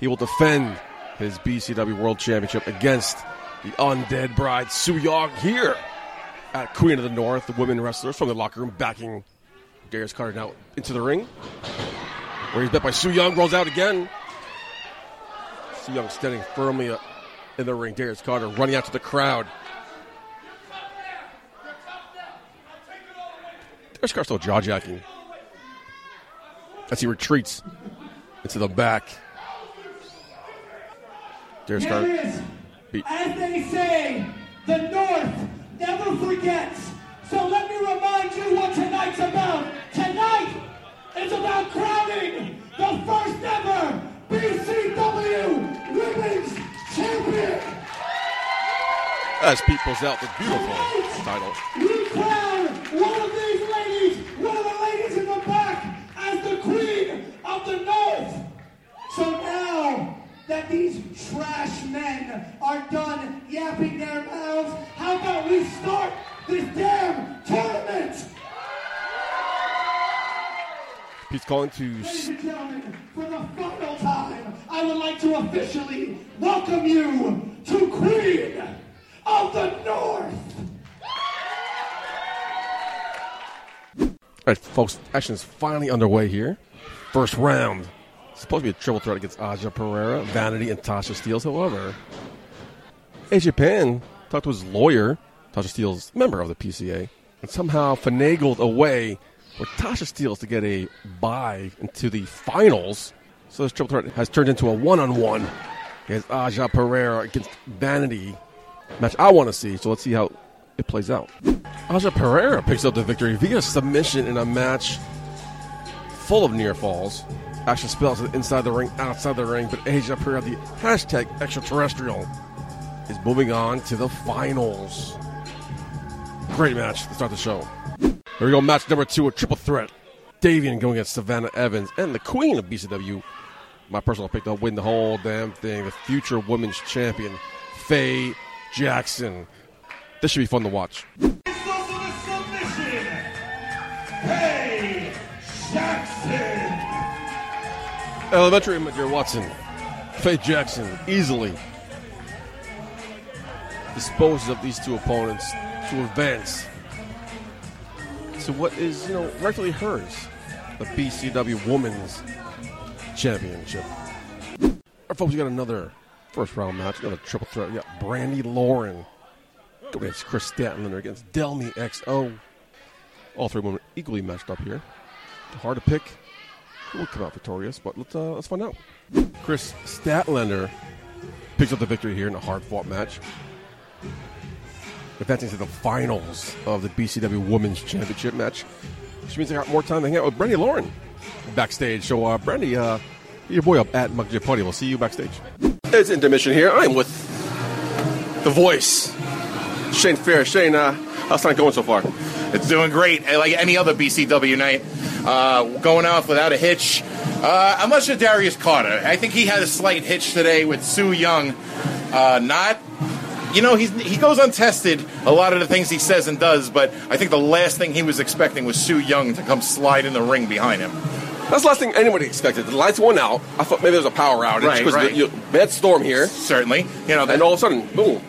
he will defend his BCW World Championship against the undead bride Su Yung here at Queen of the North, the women wrestlers from the locker room backing Darius Carter now into the ring. Where he's met by Su Yung, rolls out again. Su Yung standing firmly up in the ring. Darius Carter running out to the crowd. Darius Carter still jaw jacking as he retreats into the back. Darius Carter. Yes, as they say, the North never forgets. So let me remind you what tonight's about. Tonight is about crowning the first ever BCW Women's Champion. As Pete pulls out the beautiful title. We crown one of these ladies, one of the ladies in the back, as the Queen of the North. So now that these trash men are done yapping their mouths, how about we start this damn tournament? He's calling to Ladies and gentlemen, for the final time, I would like to officially welcome you to Queen of the North. All right, folks, action is finally underway here. First round. Supposed to be a triple threat against Aja Perera, Vanity, and Tasha Steeles. However, AJ Pan talked to his lawyer, Tasha Steeles, member of the PCA, and somehow finagled a way for Tasha Steeles to get a bye into the finals. So this triple threat has turned into a one-on-one against Aja Perera against Vanity. Match I want to see. So let's see how it plays out. Aja Perera picks up the victory via submission in a match full of near falls. Action spells it inside the ring, outside the ring, but Aja Perera, the hashtag extraterrestrial, is moving on to the finals. Great match to start the show. Here we go, match number two, a triple threat. Davian going against Savannah Evans and the queen of BCW. My personal pick to win the whole damn thing, the future women's champion, Faye Jackson. This should be fun to watch. Elementary Major Watson, Faye Jackson easily disposes of these two opponents to advance to what is, you know, rightfully hers, the BCW Women's Championship. All right, folks, we got another first round match, another triple threat. We got Brandy Lauren against Kris Statlander against Delmi Exo. All three women equally matched up here. Hard to pick who would come out victorious, but let's uh, let's find out. Kris Statlander picks up the victory here in a hard-fought match, advancing to the finals of the BCW Women's Championship match, which means I got more time to hang out with Brandy Lauren backstage. So, uh, Brandy, uh, your boy up at Mug Party. We'll see you backstage. It's intermission here. I'm with the voice, Shane Fair. Shane, uh, how's time going so far? It's doing great, like any other BCW night. Uh, going off without a hitch. Uh, unless you're Darius Carter. I think he had a slight hitch today with Su Yung. Uh, not, you know, he's, he goes untested, a lot of the things he says and does, but I think the last thing he was expecting was Su Yung to come slide in the ring behind him. That's the last thing anybody expected. The lights went out. I thought maybe there was a power outage Right, because right. the- you- bad storm here, Certainly. You know, and all of a sudden, boom.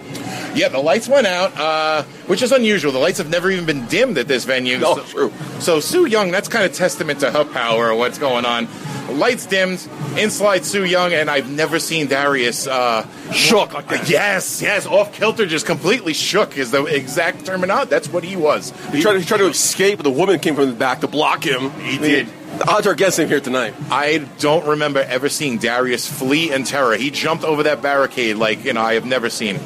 Yeah, the lights went out, uh, which is unusual. The lights have never even been dimmed at this venue. No, so, true. So Su Yung, that's kind of testament to her power or what's going on. Lights dimmed, in slides Su Yung, and I've never seen Darius uh, Shook like that. Yes, yes, off kilter, just completely shook is the exact terminology. That's what he was. He tried, to, he tried to escape, but the woman came from the back to block him. He I mean, did. The odds are against him here tonight. I don't remember ever seeing Darius flee in terror. He jumped over that barricade like you know I have never seen.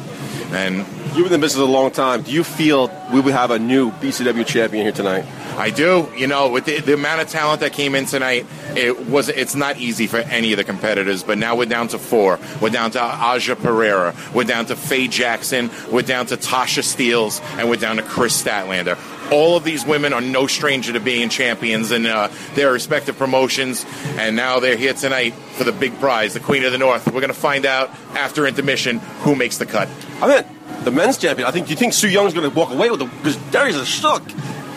And You've been in the business a long time. Do you feel we will have a new BCW champion here tonight? I do. You know, with the, the amount of talent that came in tonight, it was it's not easy for any of the competitors. But now we're down to four. We're down to Aja Perera. We're down to Faye Jackson. We're down to Tasha Steeles, and we're down to Kris Statlander. All of these women are no stranger to being champions in uh, their respective promotions, and now they're here tonight for the big prize, the Queen of the North. We're going to find out after intermission who makes the cut. I mean, the men's champion. I think. Do you think Su Yung's going to walk away with it? Because Darius is shook.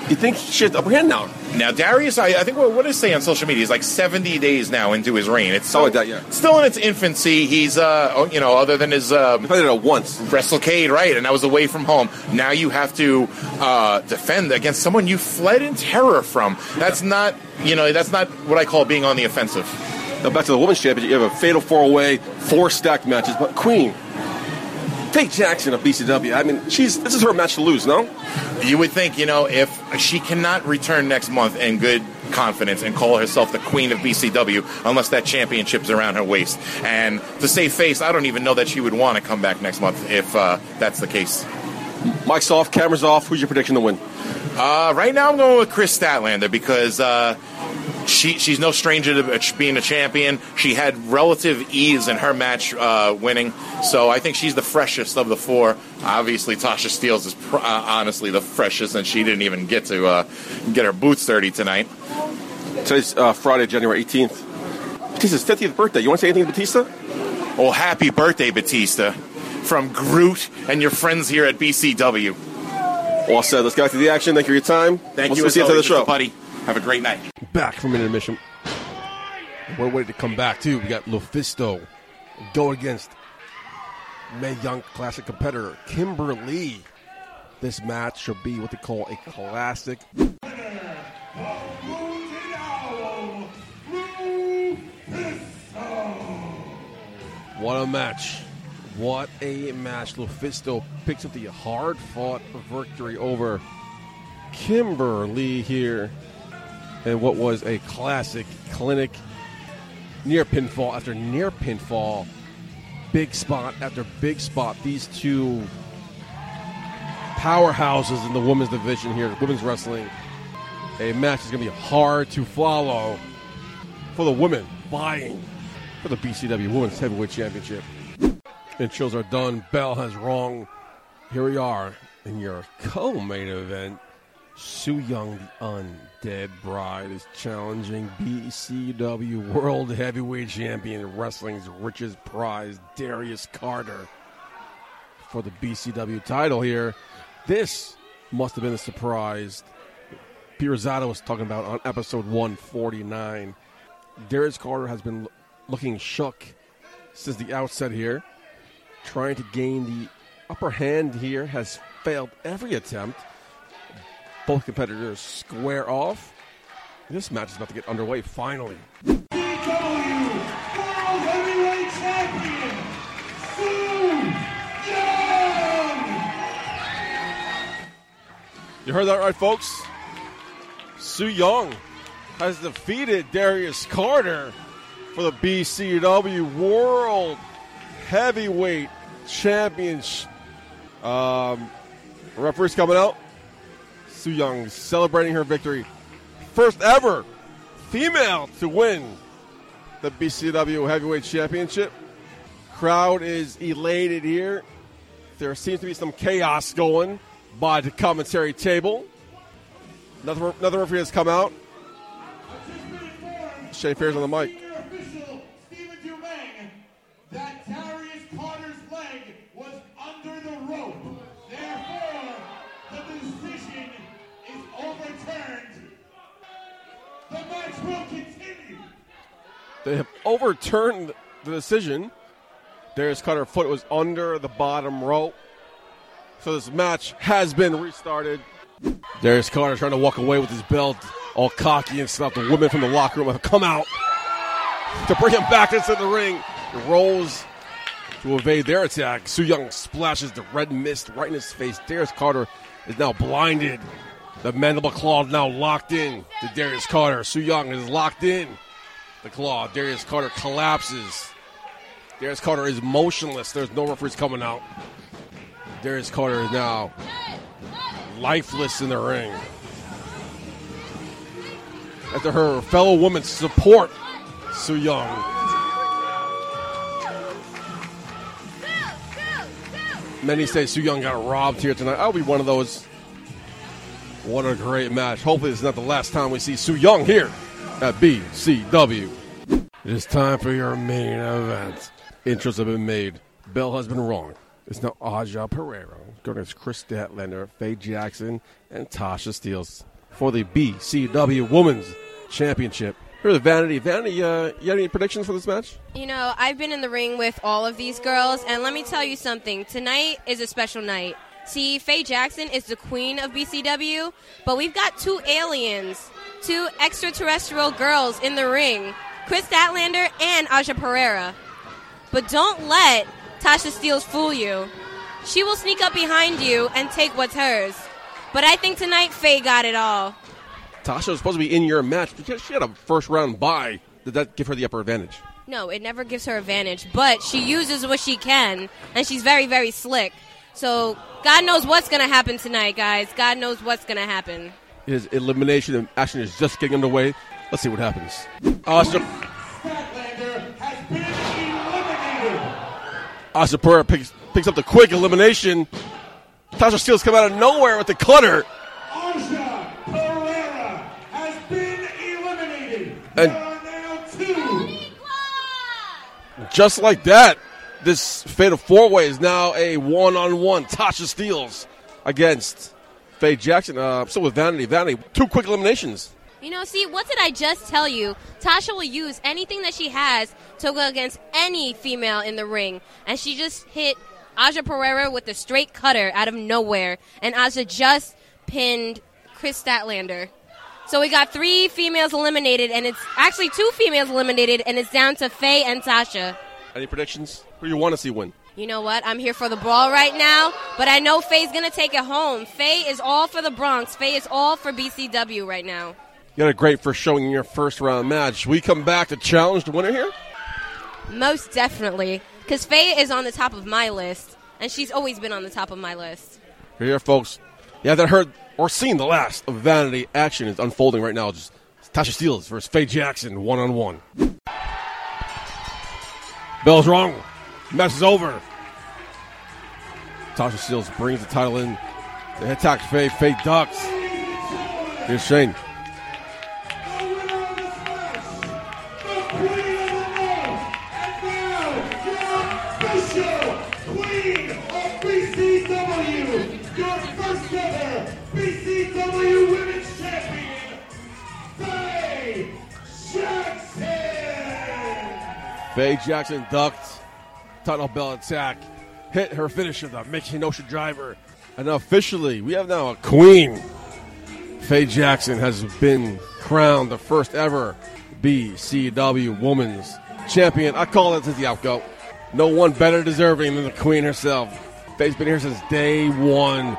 You think has the upper hand now? Now Darius, I, I think what, what does it say on social media? He's like 70 days now into his reign. It's Something like that, yeah. Still in its infancy. He's, uh, oh, you know, other than his He played it once. WrestleCade, right? And that was away from home. Now you have to uh, defend against someone you fled in terror from. That's not, you know, that's not what I call being on the offensive. Now back to the women's championship. You have a fatal four-way, four stacked matches. But Queen, Faye Jackson of BCW. I mean, she's this is her match to lose. No, You would think, you know, if she cannot return next month in good confidence and call herself the queen of BCW unless that championship's around her waist. And to save face, I don't even know that she would want to come back next month if uh, that's the case. Mike's off, cameras off. Who's your prediction to win? Uh, right now, I'm going with Kris Statlander because uh, she she's no stranger to being a champion. She had relative ease in her match uh, winning, so I think she's the freshest of the four. Obviously, Tasha Steeles is pr- uh, honestly the freshest, and she didn't even get to uh, get her boots dirty tonight. Today's uh, Friday, January 18th. Batista's 50th birthday. You want to say anything to Batista? Oh, happy birthday, Batista, from Groot and your friends here at BCW. All said. Let's get back to the action. Thank you for your time. Thank we'll you, We'll see you after the show. Buddy. Have a great night. Back from intermission. We're ready to come back too. We got Lufisto go against Mae Young Classic competitor Kimber Lee. This match should be what they call a classic. What a match. What a match. Lufisto picks up the hard fought victory over Kimber Lee here. And what was a classic clinic near pinfall after near pinfall. Big spot after big spot. These two powerhouses in the women's division here, women's wrestling. A match is going to be hard to follow for the women vying for the BCW Women's Heavyweight Championship. And shows are done. Bell has wrong. Here we are in your co-main event. Su Yung, the undead bride, is challenging BCW World Heavyweight Champion Wrestling's richest prize, Darius Carter, for the BCW title here. This must have been a surprise. Pirzado was talking about on episode 149. Darius Carter has been looking shook since the outset here, trying to gain the upper hand here, has failed every attempt. Both competitors square off. This match is about to get underway finally. You heard that right, folks? Su Yung has defeated Darius Carter for the BCW World Heavyweight Champions. Um, referee's coming out. Su Yung celebrating her victory. First ever female to win the BCW Heavyweight Championship. Crowd is elated here. There seems to be some chaos going by the commentary table. Another, another referee has come out. Shane Fair's on the mic. That Darius Carter's leg was under the rope. Will continue. They have overturned the decision. Darius Carter's foot was under the bottom rope. So this match has been restarted. Darius Carter trying to walk away with his belt, all cocky and stuff. The women from the locker room have come out to bring him back into the ring. He rolls to evade their attack. Su Yung splashes the red mist right in his face. Darius Carter is now blinded. The mandible claw now locked in to Darius Carter. Su Yung is locked in. The claw. Darius Carter collapses. Darius Carter is motionless. There's no referees coming out. Darius Carter is now lifeless in the ring. after her fellow women support Su Yung. Many say Su Yung got robbed here tonight. I'll be one of those. What a great match. Hopefully, this is not the last time we see Su Yung here at BCW. It is time for your main event. Intros have been made. Bell has been wrong. It's now Aja Perera going against Kris Statlander, Faye Jackson, and Tasha Steeles for the BCW Women's Championship. Here's the Vanity. Vanity, uh, you have any predictions for this match? You know, I've been in the ring with all of these girls, and let me tell you something. Tonight is a special night. See, Faye Jackson is the queen of BCW, but we've got two aliens, two extraterrestrial girls in the ring Kris Statlander and Aja Perera. But don't let Tasha Steeles fool you. She will sneak up behind you and take what's hers. But I think tonight Faye got it all. Tasha was supposed to be in your match because she had a first round bye. Did that give her the upper advantage? No, it never gives her advantage, but she uses what she can, and she's very, very slick. So God knows what's going to happen tonight, guys. God knows what's going to happen. His elimination action is just getting underway. Let's see what happens. Asha, Statlander has been eliminated. Asha Pereira picks, picks up the quick elimination. Tasha Steeles come out of nowhere with the clutter. Aja Perera has been eliminated. And- there are now two. Just like that, this Fatal Four Way is now a one on one. Tasha Steeles against Faye Jackson. Uh, so with Vanity, Vanity, two quick eliminations. You know, see, what did I just tell you? Tasha will use anything that she has to go against any female in the ring. And she just hit Aja Perera with a straight cutter out of nowhere. And Aja just pinned Kris Statlander. So we got three females eliminated, and it's actually two females eliminated, and it's down to Faye and Tasha. Any predictions? Who you want to see win? You know what? I'm here for the brawl right now, but I know Faye's gonna take it home. Faye is all for the Bronx. Faye is all for BCW right now. You had a great first showing in your first round match. We come back to challenge the winner here. Most definitely, because Faye is on the top of my list, and she's always been on the top of my list. Here, folks. You haven't heard or seen the last of Vanity action is unfolding right now. Just Tasha Steeles versus Faye Jackson one on one. Bell's wrong. Match is over. Tasha Steeles brings the title in. They attack Faye. Faye ducks. Here's Shane. The winner of this match, the Queen of the North, and now your official Queen of BCW, your first ever BCW Women's Champion, Faye Jackson. Faye Jackson ducked. Tunnel bell attack. Hit her finisher, the Mickey Ocean driver. And officially, we have now a queen. Faye Jackson has been crowned the first ever BCW Women's Champion. I call it since the outgo. No one better deserving than the queen herself. Faye's been here since day one.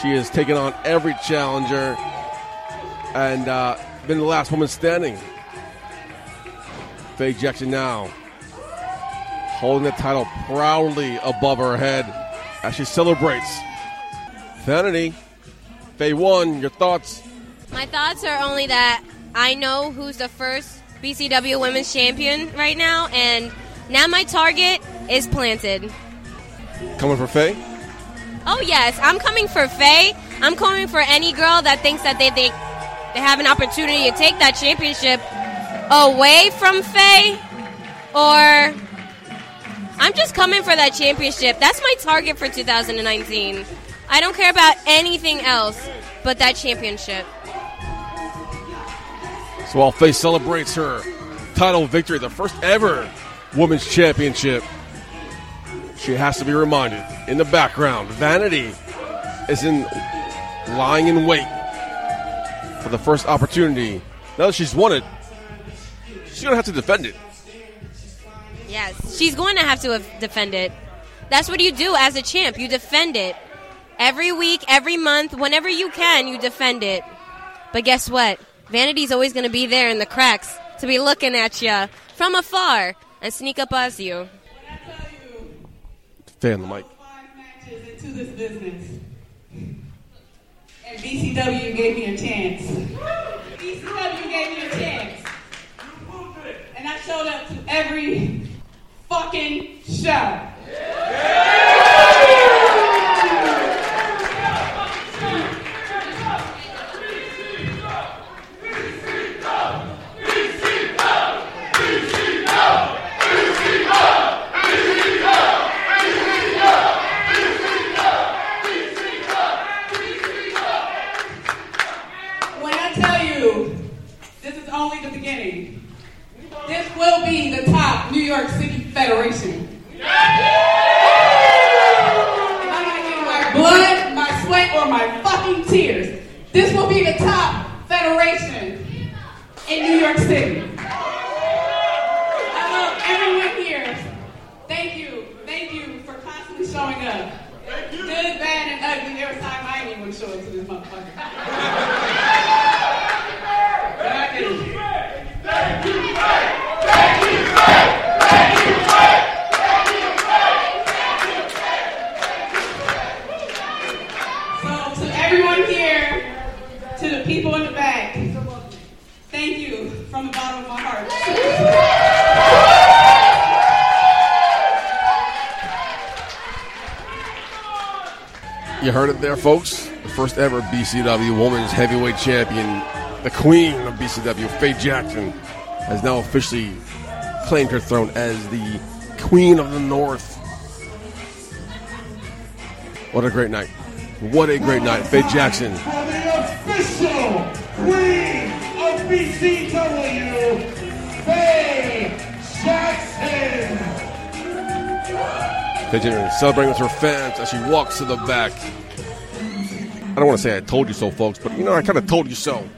She has taken on every challenger and uh, been the last woman standing. Faye Jackson now holding the title proudly above her head as she celebrates. Vanity, Faye won. Your thoughts? My thoughts are only that I know who's the first BCW Women's Champion right now, and now my target is planted. Coming for Faye? Oh yes, I'm coming for Faye. I'm coming for any girl that thinks that they think they have an opportunity to take that championship away from Faye, or I'm just coming for that championship. That's my target for 2019. I don't care about anything else but that championship. So while Faye celebrates her title victory, the first ever women's championship, she has to be reminded in the background, Vanity is in lying in wait for the first opportunity. Now that she's won it, she's gonna have to defend it. Yes, she's going to have to defend it. That's what you do as a champ. You defend it every week, every month, whenever you can. You defend it. But guess what? Vanity's always going to be there in the cracks to be looking at you from afar and sneak up on you. Stay on the mic. Into this business, and BCW gave me a chance. BCW gave me a chance, and I showed up to every only the beginning, this will be the top New York City Federation. I'm not getting my blood, my sweat, or my fucking tears, this will be the top federation in New York City. I love everyone here. Thank you. Thank you for constantly showing up. Good, bad, and ugly. There was time I didn't even show up to this motherfucker. But I did. So to everyone here, to the people in the back, thank you from the bottom of my heart. You heard it there, folks. The first ever BCW Women's Heavyweight Champion, the Queen of BCW, Faye Jackson, has now officially claimed her throne as the Queen of the North. What a great night! What a great night, Faye Jackson. Official Queen of BCW, Faye Jackson. Jackson celebrating with her fans as she walks to the back. I don't want to say I told you so, folks, but you know I kind of told you so.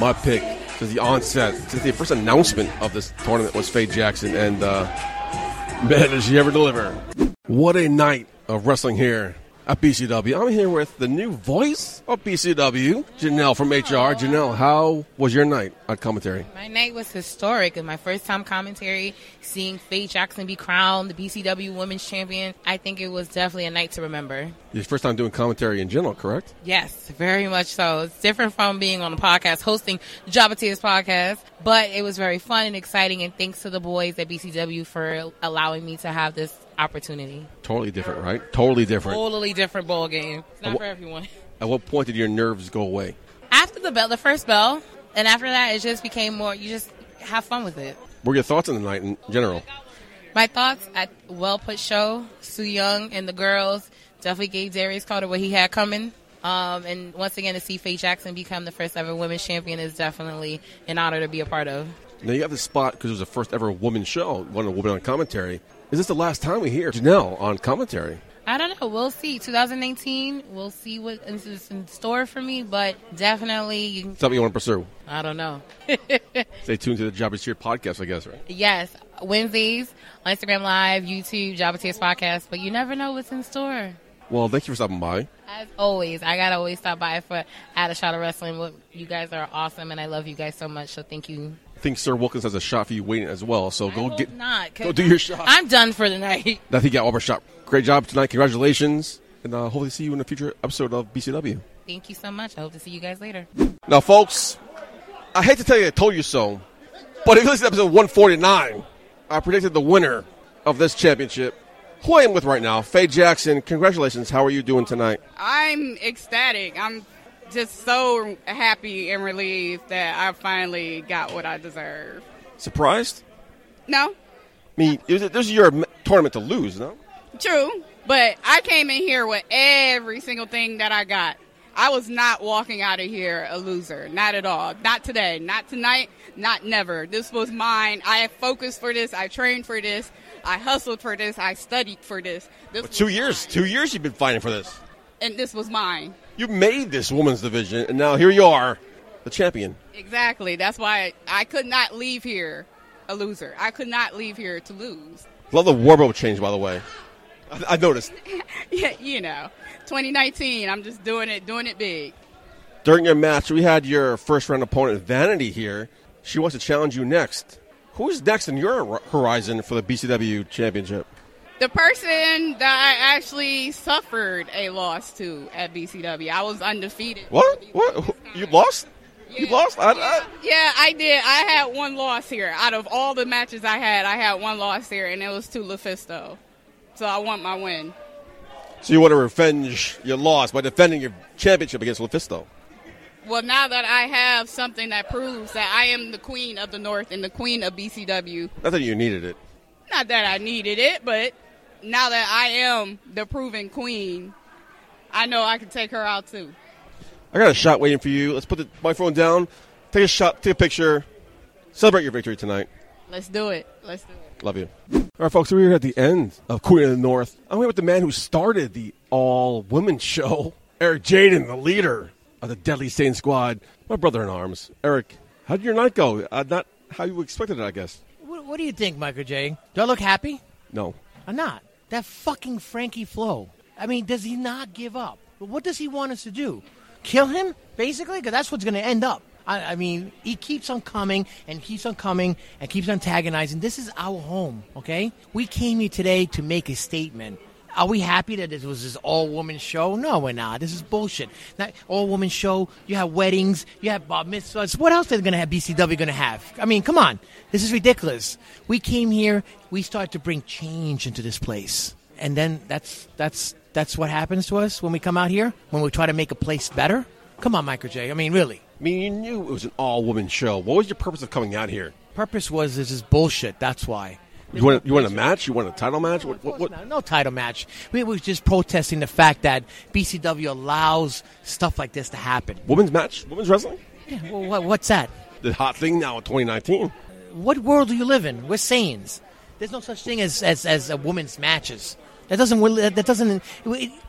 My pick since the onset, since the first announcement of this tournament was Faye Jackson, and uh, man, did she ever deliver! What a night of wrestling here at BCW. I'm here with the new voice of BCW, Janelle from HR. Janelle, how was your night at commentary? My night was historic and my first time commentary, seeing Faye Jackson be crowned the BCW Women's Champion. I think it was definitely a night to remember. Your first time doing commentary in general, correct? Yes, very much so. It's different from being on a podcast, hosting the Jabba Tears podcast, but it was very fun and exciting. And thanks to the boys at BCW for allowing me to have this opportunity. Totally different, right? Totally different. Totally different ball game. It's not wh- for everyone. At what point did your nerves go away? After the bell, the first bell, and after that, it just became more. You just have fun with it. What were your thoughts on the night in general? My thoughts at well put show. Su Yung and the girls definitely gave Darius Carter what he had coming. Um, and once again, to see Faye Jackson become the first ever women's champion is definitely an honor to be a part of. Now you have this spot because it was the first ever woman show, one of women on commentary. Is this the last time we hear Janelle on commentary? I don't know. We'll see. 2019. We'll see what is in store for me, but definitely, you can, Something you want to pursue? I don't know. Stay tuned to the Jobber Cheer podcast, I guess, right? yes, Wednesdays on Instagram Live, YouTube, Jabba Tears podcast, but you never know what's in store. Well, thank you for stopping by. As always, I gotta always stop by for Add a Shot of Wrestling. You guys are awesome, and I love you guys so much. So thank you. I think Sir Wilkins has a shot for you waiting as well, so go get Not 'cause go do your shot. I'm done for the night. I think you got Albert shot. Great job tonight. Congratulations, and uh, hopefully see you in a future episode of BCW. Thank you so much. I hope to see you guys later. Now, folks, I hate to tell you I told you so, but if you listen to episode 149, I predicted the winner of this championship. Who I am with right now, Faye Jackson. Congratulations. How are you doing tonight? I'm ecstatic. I'm just so happy and relieved that I finally got what I deserve. Surprised? No, I mean, it was, this is your tournament to lose, no? true, but I came in here with every single thing that I got. I was not walking out of here a loser. Not at all. Not today. Not tonight. Not never. This was mine. I focused for this. I trained for this. I hustled for this. I studied for this. This was Two years. Two years you've been fighting for this. and this was mine. You made this women's division, and now here you are, the champion. Exactly. That's why I could not leave here a loser. I could not leave here to lose. Love the wardrobe change, by the way. I, I noticed. Yeah, you know, 2019. I'm just doing it, doing it big. During your match, we had your first round opponent, Vanity, here. She wants to challenge you next. Who's next in your horizon for the BCW championship? The person that I actually suffered a loss to at BCW, I was undefeated. What? What? You lost? You lost? I, I, Yeah, I did. I had one loss here. Out of all the matches I had, I had one loss here, and it was to LuFisto. So I want my win. so you want to revenge your loss by defending your championship against Lufisto. Well, now that I have something that proves that I am the queen of the North and the queen of BCW, Not that you needed it. not that I needed it, but now that I am the proven queen, I know I can take her out too. I got a shot waiting for you. Let's put the microphone down. Take a shot. Take a picture. Celebrate your victory tonight. Let's do it. Let's do it. Love you. All right, folks, we're here at the end of Queen of the North. I'm here with the man who started the all women show, Eric Jaden, the leader of the Deadly Satan Squad, my brother in arms. Eric, how did your night go? Uh, not how you expected it, I guess. What, what do you think, Michael J? Do I look happy? No. I'm not. That fucking Frankie Flo. I mean, does he not give up? What does he want us to do? Kill him, basically? Because that's what's going to end up. I, I mean, he keeps on coming and keeps on coming and keeps on antagonizing. This is our home, okay? We came here today to make a statement. Are we happy that this was this all woman show? No, we're not. This is bullshit. Not all woman show. You have weddings. You have bar mitzvahs. What else are they going to have? BCW going to have? I mean, come on. This is ridiculous. We came here. We started to bring change into this place, and then that's that's that's what happens to us when we come out here when we try to make a place better. Come on, Michael J. I mean, really. I mean, you knew it was an all woman show. What was your purpose of coming out here? Purpose was this is bullshit. That's why. You want, you want a match? You want a title match? What, what, what? No, no title match. We were just protesting the fact that BCW allows stuff like this to happen. Women's match? Women's wrestling? Yeah, well, what, what's that? The hot thing now in 2019. What world do you live in? We're Saiyans. There's no such thing as as, as a women's matches. That doesn't. That doesn't.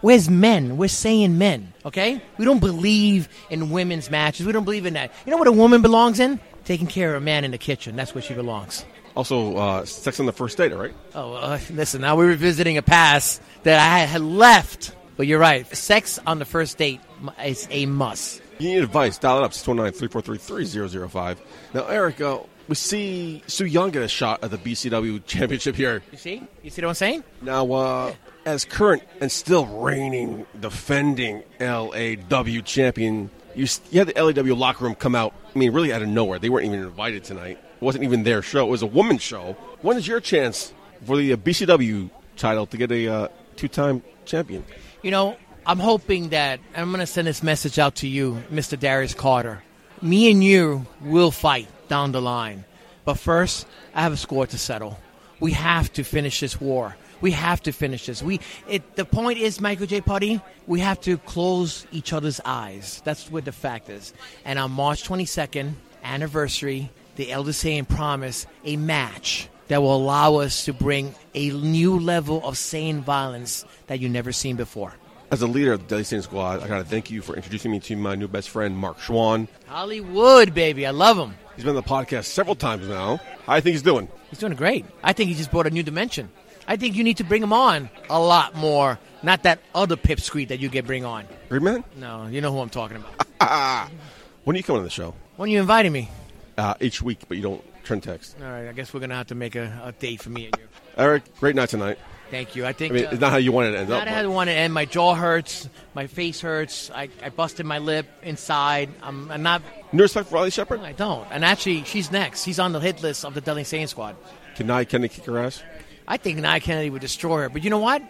Where's men? We're saying men. Okay. We don't believe in women's matches. We don't believe in that. You know what a woman belongs in? Taking care of a man in the kitchen. That's where she belongs. Also, uh, sex on the first date, all right? Oh, uh, listen. Now we're revisiting a past that I had left. But you're right. Sex on the first date is a must. You need advice. Dial it up. 619-343-3005. Now, Eric, uh, we see Su Yung get a shot at the BCW championship here. You see? You see what I'm saying? Now, uh, as current and still reigning, defending LAW champion, you, you had the LAW locker room come out, I mean, really out of nowhere. They weren't even invited tonight. Wasn't even their show. It was a woman's show. When is your chance for the uh, BCW title to get a uh, two-time champion? You know, I'm hoping that I'm going to send this message out to you, Mr. Darius Carter. Me and you will fight down the line. But first, I have a score to settle. We have to finish this war. We have to finish this. We it the point is, Michael J. Putty, we have to close each other's eyes. That's what the fact is. And on March 22nd, anniversary, the Elder Saiyan Promise a match that will allow us to bring a new level of Saiyan violence that you've never seen before. As a leader of the Deadly Satan Squad, I got to thank you for introducing me to my new best friend, Mark Schwann. Hollywood, baby. I love him. He's been on the podcast several times now. How do you think he's doing? He's doing great. I think he just brought a new dimension. I think you need to bring him on a lot more, not that other pipsqueak that you get bring on. Great man? No, you know who I'm talking about. when are you coming on the show? when are you inviting me? Uh, each week, but you don't turn text. All right, I guess we're going to have to make a, a date for me and you. Eric, great night tonight. Thank you. I think I mean, uh, it's not how you wanted it to end Not up. how I want to end. My jaw hurts. My face hurts. I, I busted my lip inside. I'm, I'm not. No respect for Riley Shepard? I don't. And actually, she's next. She's on the hit list of the Deadly Saiyan squad. Can Nia Kennedy kick her ass? I think Nia Kennedy would destroy her. But you know what?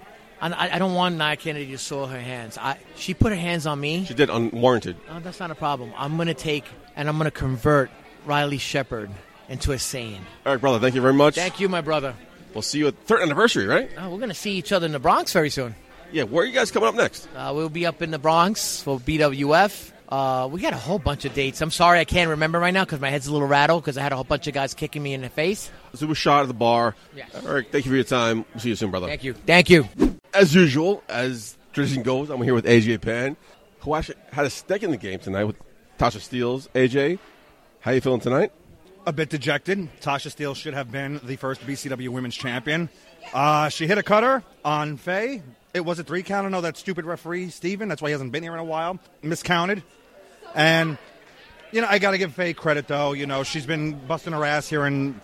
I, I don't want Nia Kennedy to soil her hands. I, she put her hands on me. She did unwarranted. Oh, that's not a problem. I'm going to take and I'm going to convert Riley Shepard into a Saiyan. All right, brother, thank you very much. Thank you, my brother. We'll see you at third anniversary, right? Oh, we're going to see each other in the Bronx very soon. Yeah, where are you guys coming up next? Uh, we'll be up in the Bronx for BWF. Uh, we got a whole bunch of dates. I'm sorry I can't remember right now because my head's a little rattled because I had a whole bunch of guys kicking me in the face. So we shot at the bar. Yes. Eric, thank you for your time. We'll see you soon, brother. Thank you. Thank you. As usual, as tradition goes, I'm here with AJ Pan, who actually had a stake in the game tonight with Tasha Steeles. AJ, how you feeling tonight? a bit dejected. Tasha Steele should have been the first BCW Women's Champion. Uh, she hit a cutter on Faye. It was a three count. I know that stupid referee Steven. That's why he hasn't been here in a while. Miscounted, and you know I got to give Faye credit though. You know she's been busting her ass here in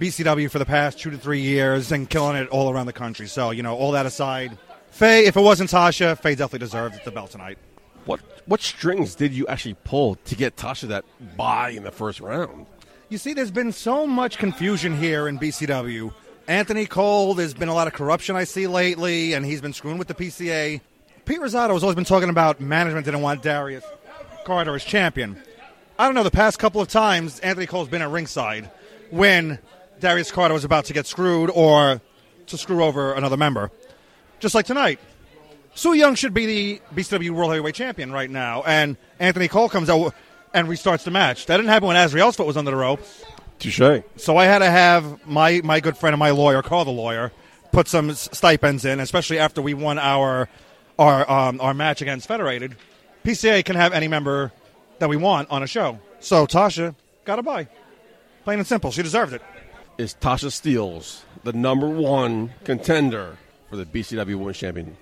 BCW for the past two to three years and killing it all around the country. So you know all that aside, Faye. If it wasn't Tasha, Faye definitely deserved the belt tonight. What What strings did you actually pull to get Tasha that buy in the first round? You see, there's been so much confusion here in BCW. Anthony Cole, there's been a lot of corruption I see lately, and he's been screwing with the PCA. Pete Rosado has always been talking about management didn't want Darius Carter as champion. I don't know, the past couple of times, Anthony Cole's been at ringside when Darius Carter was about to get screwed or to screw over another member. Just like tonight. Su Yung should be the BCW World Heavyweight Champion right now, and Anthony Cole comes out and restarts the match. That didn't happen when Azrael's foot was under the ropes. Touche. So I had to have my, my good friend and my lawyer, call the lawyer, put some stipends in, especially after we won our our um, our match against Federated. PCA can have any member that we want on a show. So Tasha got a buy. Plain and simple. She deserved it. Is Tasha Steelz the number one contender for the BCW Women's Champion?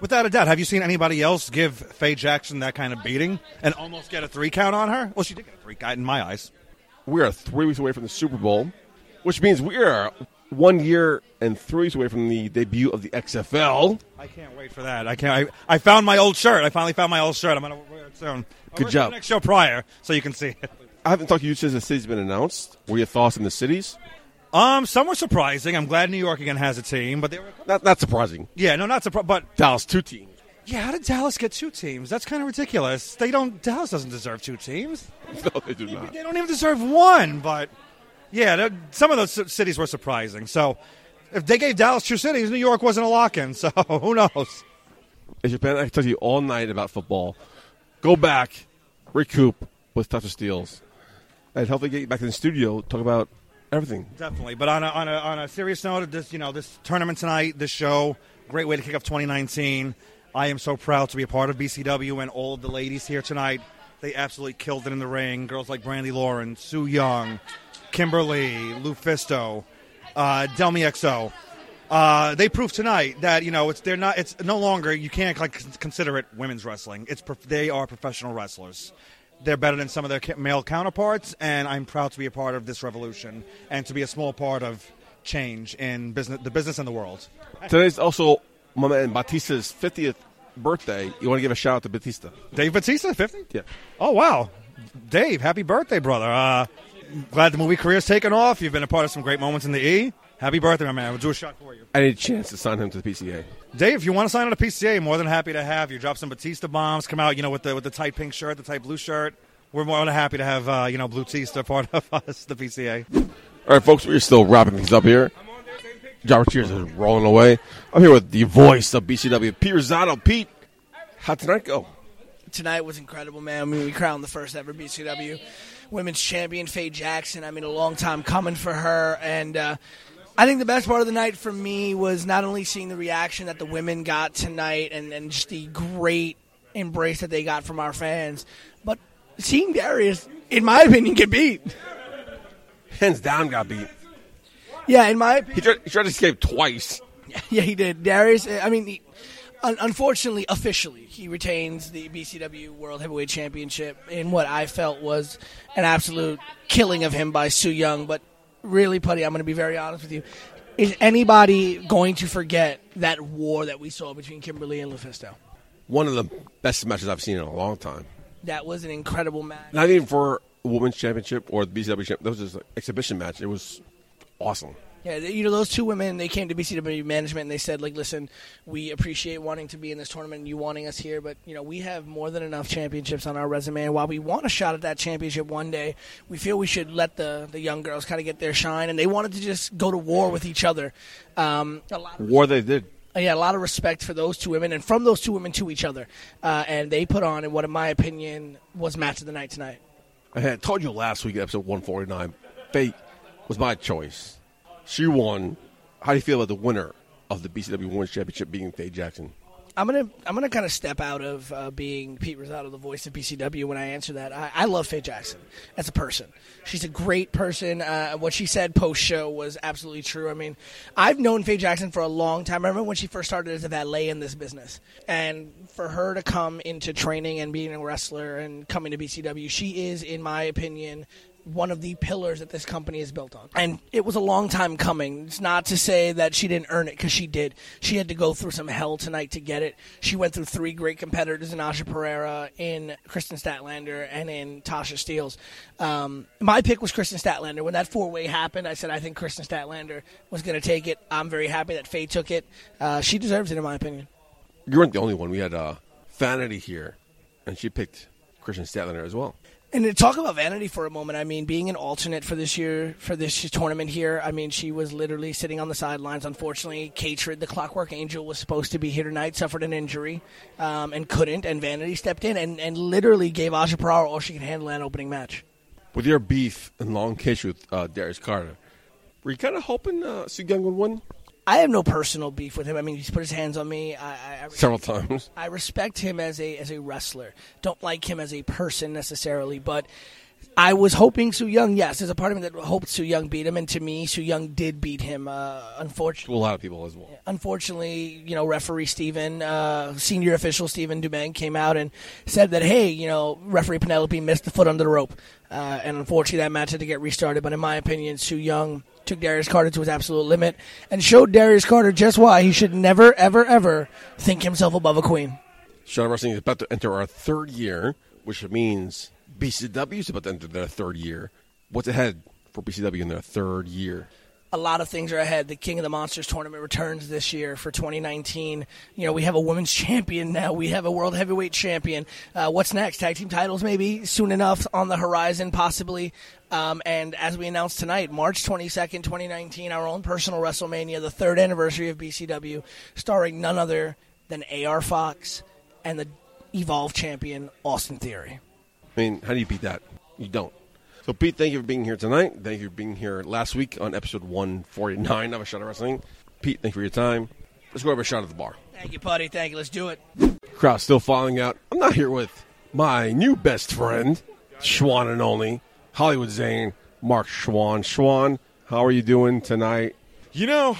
Without a doubt. Have you seen anybody else give Faye Jackson that kind of beating and almost get a three count on her? Well, she did get a three count in my eyes. We are three weeks away from the Super Bowl, which means we are one year and three weeks away from the debut of the XFL. I can't wait for that. I can't. I, I found my old shirt. I finally found my old shirt. I'm gonna wear it soon. I'll Good wear it to job. Next show prior, so you can see it. I haven't talked to you since the city's been announced. What are your thoughts in the cities? Um, some were surprising. I'm glad New York again has a team, but they were Not, not surprising. yeah, no, not surprised. But Dallas two teams. yeah, how did Dallas get two teams? That's kind of ridiculous. They don't. Dallas doesn't deserve two teams. No, they do not. They don't even deserve one. But yeah, some of those cities were surprising. So if they gave Dallas two cities, New York wasn't a lock-in. So who knows? As your fan, I to you all night about football. Go back, recoup with Tasha Steelz, and hopefully get you back in the studio talk about everything. Definitely. But on a, on a, on a serious note, this you know this tournament tonight, this show, great way to kick off 2019. I am so proud to be a part of BCW and all of the ladies here tonight. They absolutely killed it in the ring. Girls like Brandy Lauren, Su Yung, Kimberly, Lufisto, uh, Delmi Exo. Uh, they proved tonight that you know it's they're not it's no longer you can't like consider it women's wrestling. It's they are professional wrestlers. They're better than some of their male counterparts, and I'm proud to be a part of this revolution and to be a small part of change in business, the business and the world. Today's also my man Batista's 50th birthday. You want to give a shout out to Batista? Dave Batista, 50? Yeah. Oh wow, Dave, happy birthday, brother! Uh, glad the movie career's taken off. You've been a part of some great moments in the E. Happy birthday, my man! We'll do a shot for you. I need a chance to sign him to the PCA. Dave, if you want to sign on to PCA, more than happy to have you. Drop some Batista bombs. Come out, you know, with the with the tight pink shirt, the tight blue shirt. We're more than happy to have uh, you know Blue Tista part of us, the PCA. All right, folks, we're still wrapping things up here. Jobber Cheers is rolling away. I'm here with the voice of BCW, Pete Rosado. Pete, how'd tonight go? tonight was incredible, man. I mean, we crowned the first ever BCW women's champion, Faye Jackson. I mean, a long time coming for her. And uh, I think the best part of the night for me was not only seeing the reaction that the women got tonight and, and just the great embrace that they got from our fans, but seeing Darius, in my opinion, get beat. Hands down, got beat. Yeah, in my opinion. He tried, he tried to escape twice. Yeah, he did. Darius, I mean, he, un- unfortunately, officially, he retains the BCW World Heavyweight Championship in what I felt was an absolute killing of him by Su Yung. But really, Putty, I'm going to be very honest with you. Is anybody going to forget that war that we saw between Kimber Lee and Lufisto? One of the best matches I've seen in a long time. That was an incredible match. Not even for a women's championship or the BCW championship. That was just an exhibition match. It was awesome. Yeah, you know those two women. They came to BCW management and they said, like, listen, we appreciate wanting to be in this tournament and you wanting us here, but you know we have more than enough championships on our resume. And while we want a shot at that championship one day, we feel we should let the the young girls kind of get their shine. And they wanted to just go to war with each other. Um, a lot of War they did. yeah, a lot of respect for those two women and from those two women to each other. Uh, and they put on in what, in my opinion, was match of the night tonight. I had told you last week, episode 149, Faye was my choice. She won. How do you feel about the winner of the BCW Women's Championship being Faye Jackson? I'm gonna I'm gonna kind of step out of uh, being Pete Rosado, the voice of BCW, when I answer that. I, I love Faye Jackson as a person. She's a great person. Uh, what she said post show was absolutely true. I mean, I've known Faye Jackson for a long time. I remember when she first started as a valet in this business, and for her to come into training and being a wrestler and coming to BCW, she is, in my opinion, one of the pillars that this company is built on. And it was a long time coming. It's not to say that she didn't earn it because she did. She had to go through some hell tonight to get it. She went through three great competitors in Aja Perera, in Kristen Statlander, and in Tasha Steelz. Um, my pick was Kristen Statlander. When that four way happened, I said I think Kristen Statlander was going to take it. I'm very happy that Faye took it. Uh, she deserves it, in my opinion. You weren't the only one. We had uh, Vanity here, and she picked Christian Statlander as well. And to talk about vanity for a moment, I mean, being an alternate for this year, for this tournament here, I mean, she was literally sitting on the sidelines. Unfortunately, Katrid, the Clockwork Angel, was supposed to be here tonight, suffered an injury, um, and couldn't. And Vanity stepped in and, and literally gave Aja Perera all she could handle in that opening match. With your beef and long case with uh, Darius Carter, were you kind of hoping uh, would win? I have no personal beef with him. I mean, he's put his hands on me. I, I, Several times. I respect him as a as a wrestler. Don't like him as a person necessarily, but I was hoping Su Yung. Yes, there's a part of me that hoped Su Yung beat him, and to me, Su Yung did beat him. Uh, unfortunately, To a lot of people as well. unfortunately, you know, referee Stephen, uh, senior official Stephen Dumang came out and said that, hey, you know, referee Penelope missed the foot under the rope. Uh, and unfortunately, that match had to get restarted. But in my opinion, Su Young took Darius Carter to his absolute limit and showed Darius Carter just why he should never, ever, ever think himself above a queen. Shot of Wrestling is about to enter our third year, which means BCW is about to enter their third year. What's ahead for BCW in their third year? a lot of things are ahead. The King of the Monsters tournament returns this year for 2019. You know, we have a women's champion now. We have a world heavyweight champion. Uh, what's next? Tag team titles maybe soon enough on the horizon, possibly. Um, and as we announced tonight, March 22nd, 2019, our own personal WrestleMania, the third anniversary of BCW, starring none other than AR Fox and the Evolve champion, Austin Theory. I mean, how do you beat that? You don't. So, Pete, thank you for being here tonight. Thank you for being here last week on episode 149 of A Shot of Wrestling. Pete, thank you for your time. Let's go have a shot at the bar. Thank you, buddy. Thank you. Let's do it. Crowd still falling out. I'm not here with my new best friend, Schwan and only, Hollywood Zane, Mark Schwan. Schwan, how are you doing tonight? You know,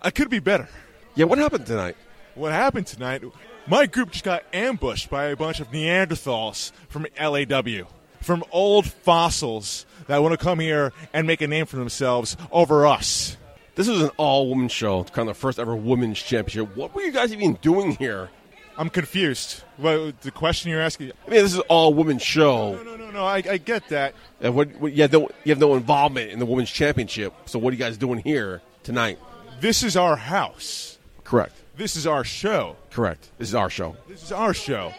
I could be better. Yeah, what happened tonight? What happened tonight? My group just got ambushed by a bunch of Neanderthals from LAW, from old fossils that want to come here and make a name for themselves over us. This is an all woman show, kind of the first ever women's championship. What were you guys even doing here? I'm confused. What the question you're asking? I mean, this is all women's show. No, no, no, no. I, I get that. And what, what, you, have no, you have no involvement in the women's championship. So what are you guys doing here tonight? This is our house. Correct. This is our show. Correct. This is our show. This is our show.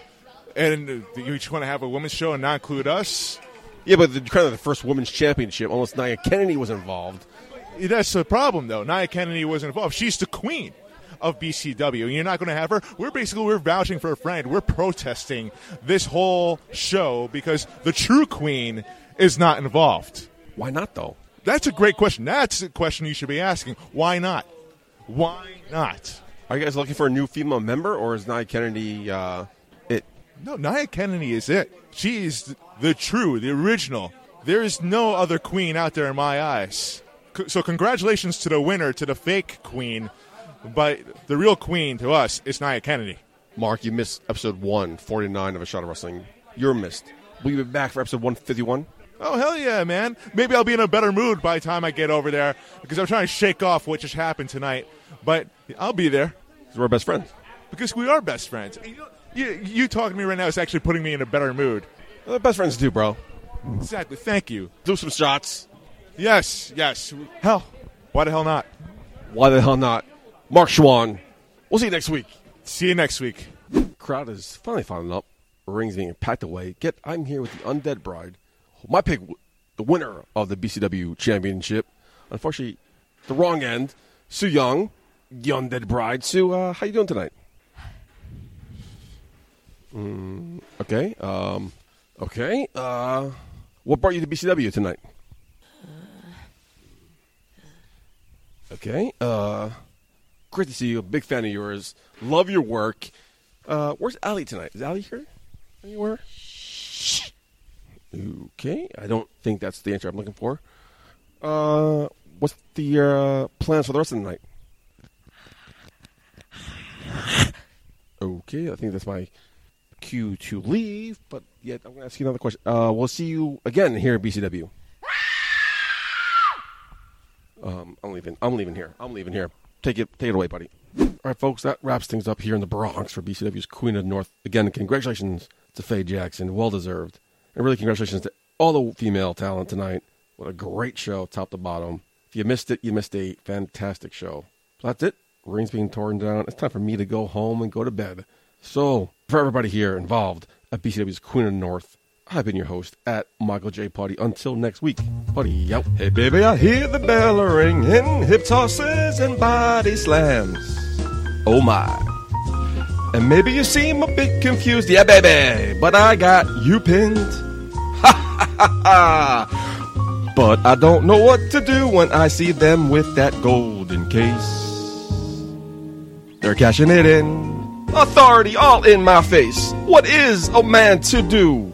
And you just want to have a women's show and not include us? Yeah, but the, kind of the first women's championship, almost Nia Kennedy was involved. That's the problem, though. Nia Kennedy wasn't involved. She's the queen of BCW, and you're not going to have her. We're basically we're vouching for a friend. We're protesting this whole show because the true queen is not involved. Why not, though? That's a great question. That's a question you should be asking. Why not? Why not? Are you guys looking for a new female member, or is Nia Kennedy uh, it? No, Nia Kennedy is it. She is the true, the original. There is no other queen out there in my eyes. So congratulations to the winner, to the fake queen, but the real queen to us is Nia Kennedy. Mark, you missed episode 149 of A Shot of Wrestling. You're missed. Will you be back for episode 151? Oh hell yeah, man! Maybe I'll be in a better mood by the time I get over there because I'm trying to shake off what just happened tonight. But I'll be there because we're best friends. Because we are best friends. You, you, talking to me right now is actually putting me in a better mood. Best friends do, bro. Exactly. Thank you. Do some shots. Yes, yes. Hell, why the hell not? Why the hell not? Mark Schwan. We'll see you next week. See you next week. Crowd is finally filing up. Rings being packed away. Get, I'm here with the Undead Bride. My pick, the winner of the BCW Championship. Unfortunately, the wrong end. Su Yung, the Undead Bride. Sue, uh, how you doing tonight? Mm, okay. Um, okay. Uh, what brought you to BCW tonight? Okay. Uh, great to see you. Big fan of yours. Love your work. Uh, where's Ali tonight? Is Ali here? Anywhere? Okay. I don't think that's the answer I'm looking for. Uh, what's the uh, plans for the rest of the night? Okay, I think that's my cue to leave. But yet, I'm going to ask you another question. Uh, we'll see you again here at BCW. Um, I'm leaving. I'm leaving here. I'm leaving here. Take it. Take it away, buddy. All right, folks. That wraps things up here in the Bronx for BCW's Queen of the North. Again, congratulations to Faye Jackson. Well deserved. And really, congratulations to all the female talent tonight. What a great show, top to bottom. If you missed it, you missed a fantastic show. So that's it. Ring's being torn down. It's time for me to go home and go to bed. So, for everybody here involved at BCW's Queen of the North, I've been your host at Michael J. Party. Until next week, Putty out. Hey, baby, I hear the bell ringing, hip tosses and body slams. Oh my. And maybe you seem a bit confused, yeah, baby, but I got you pinned. Ha ha ha ha. But I don't know what to do when I see them with that golden case. They're cashing it in. Authority all in my face. What is a man to do?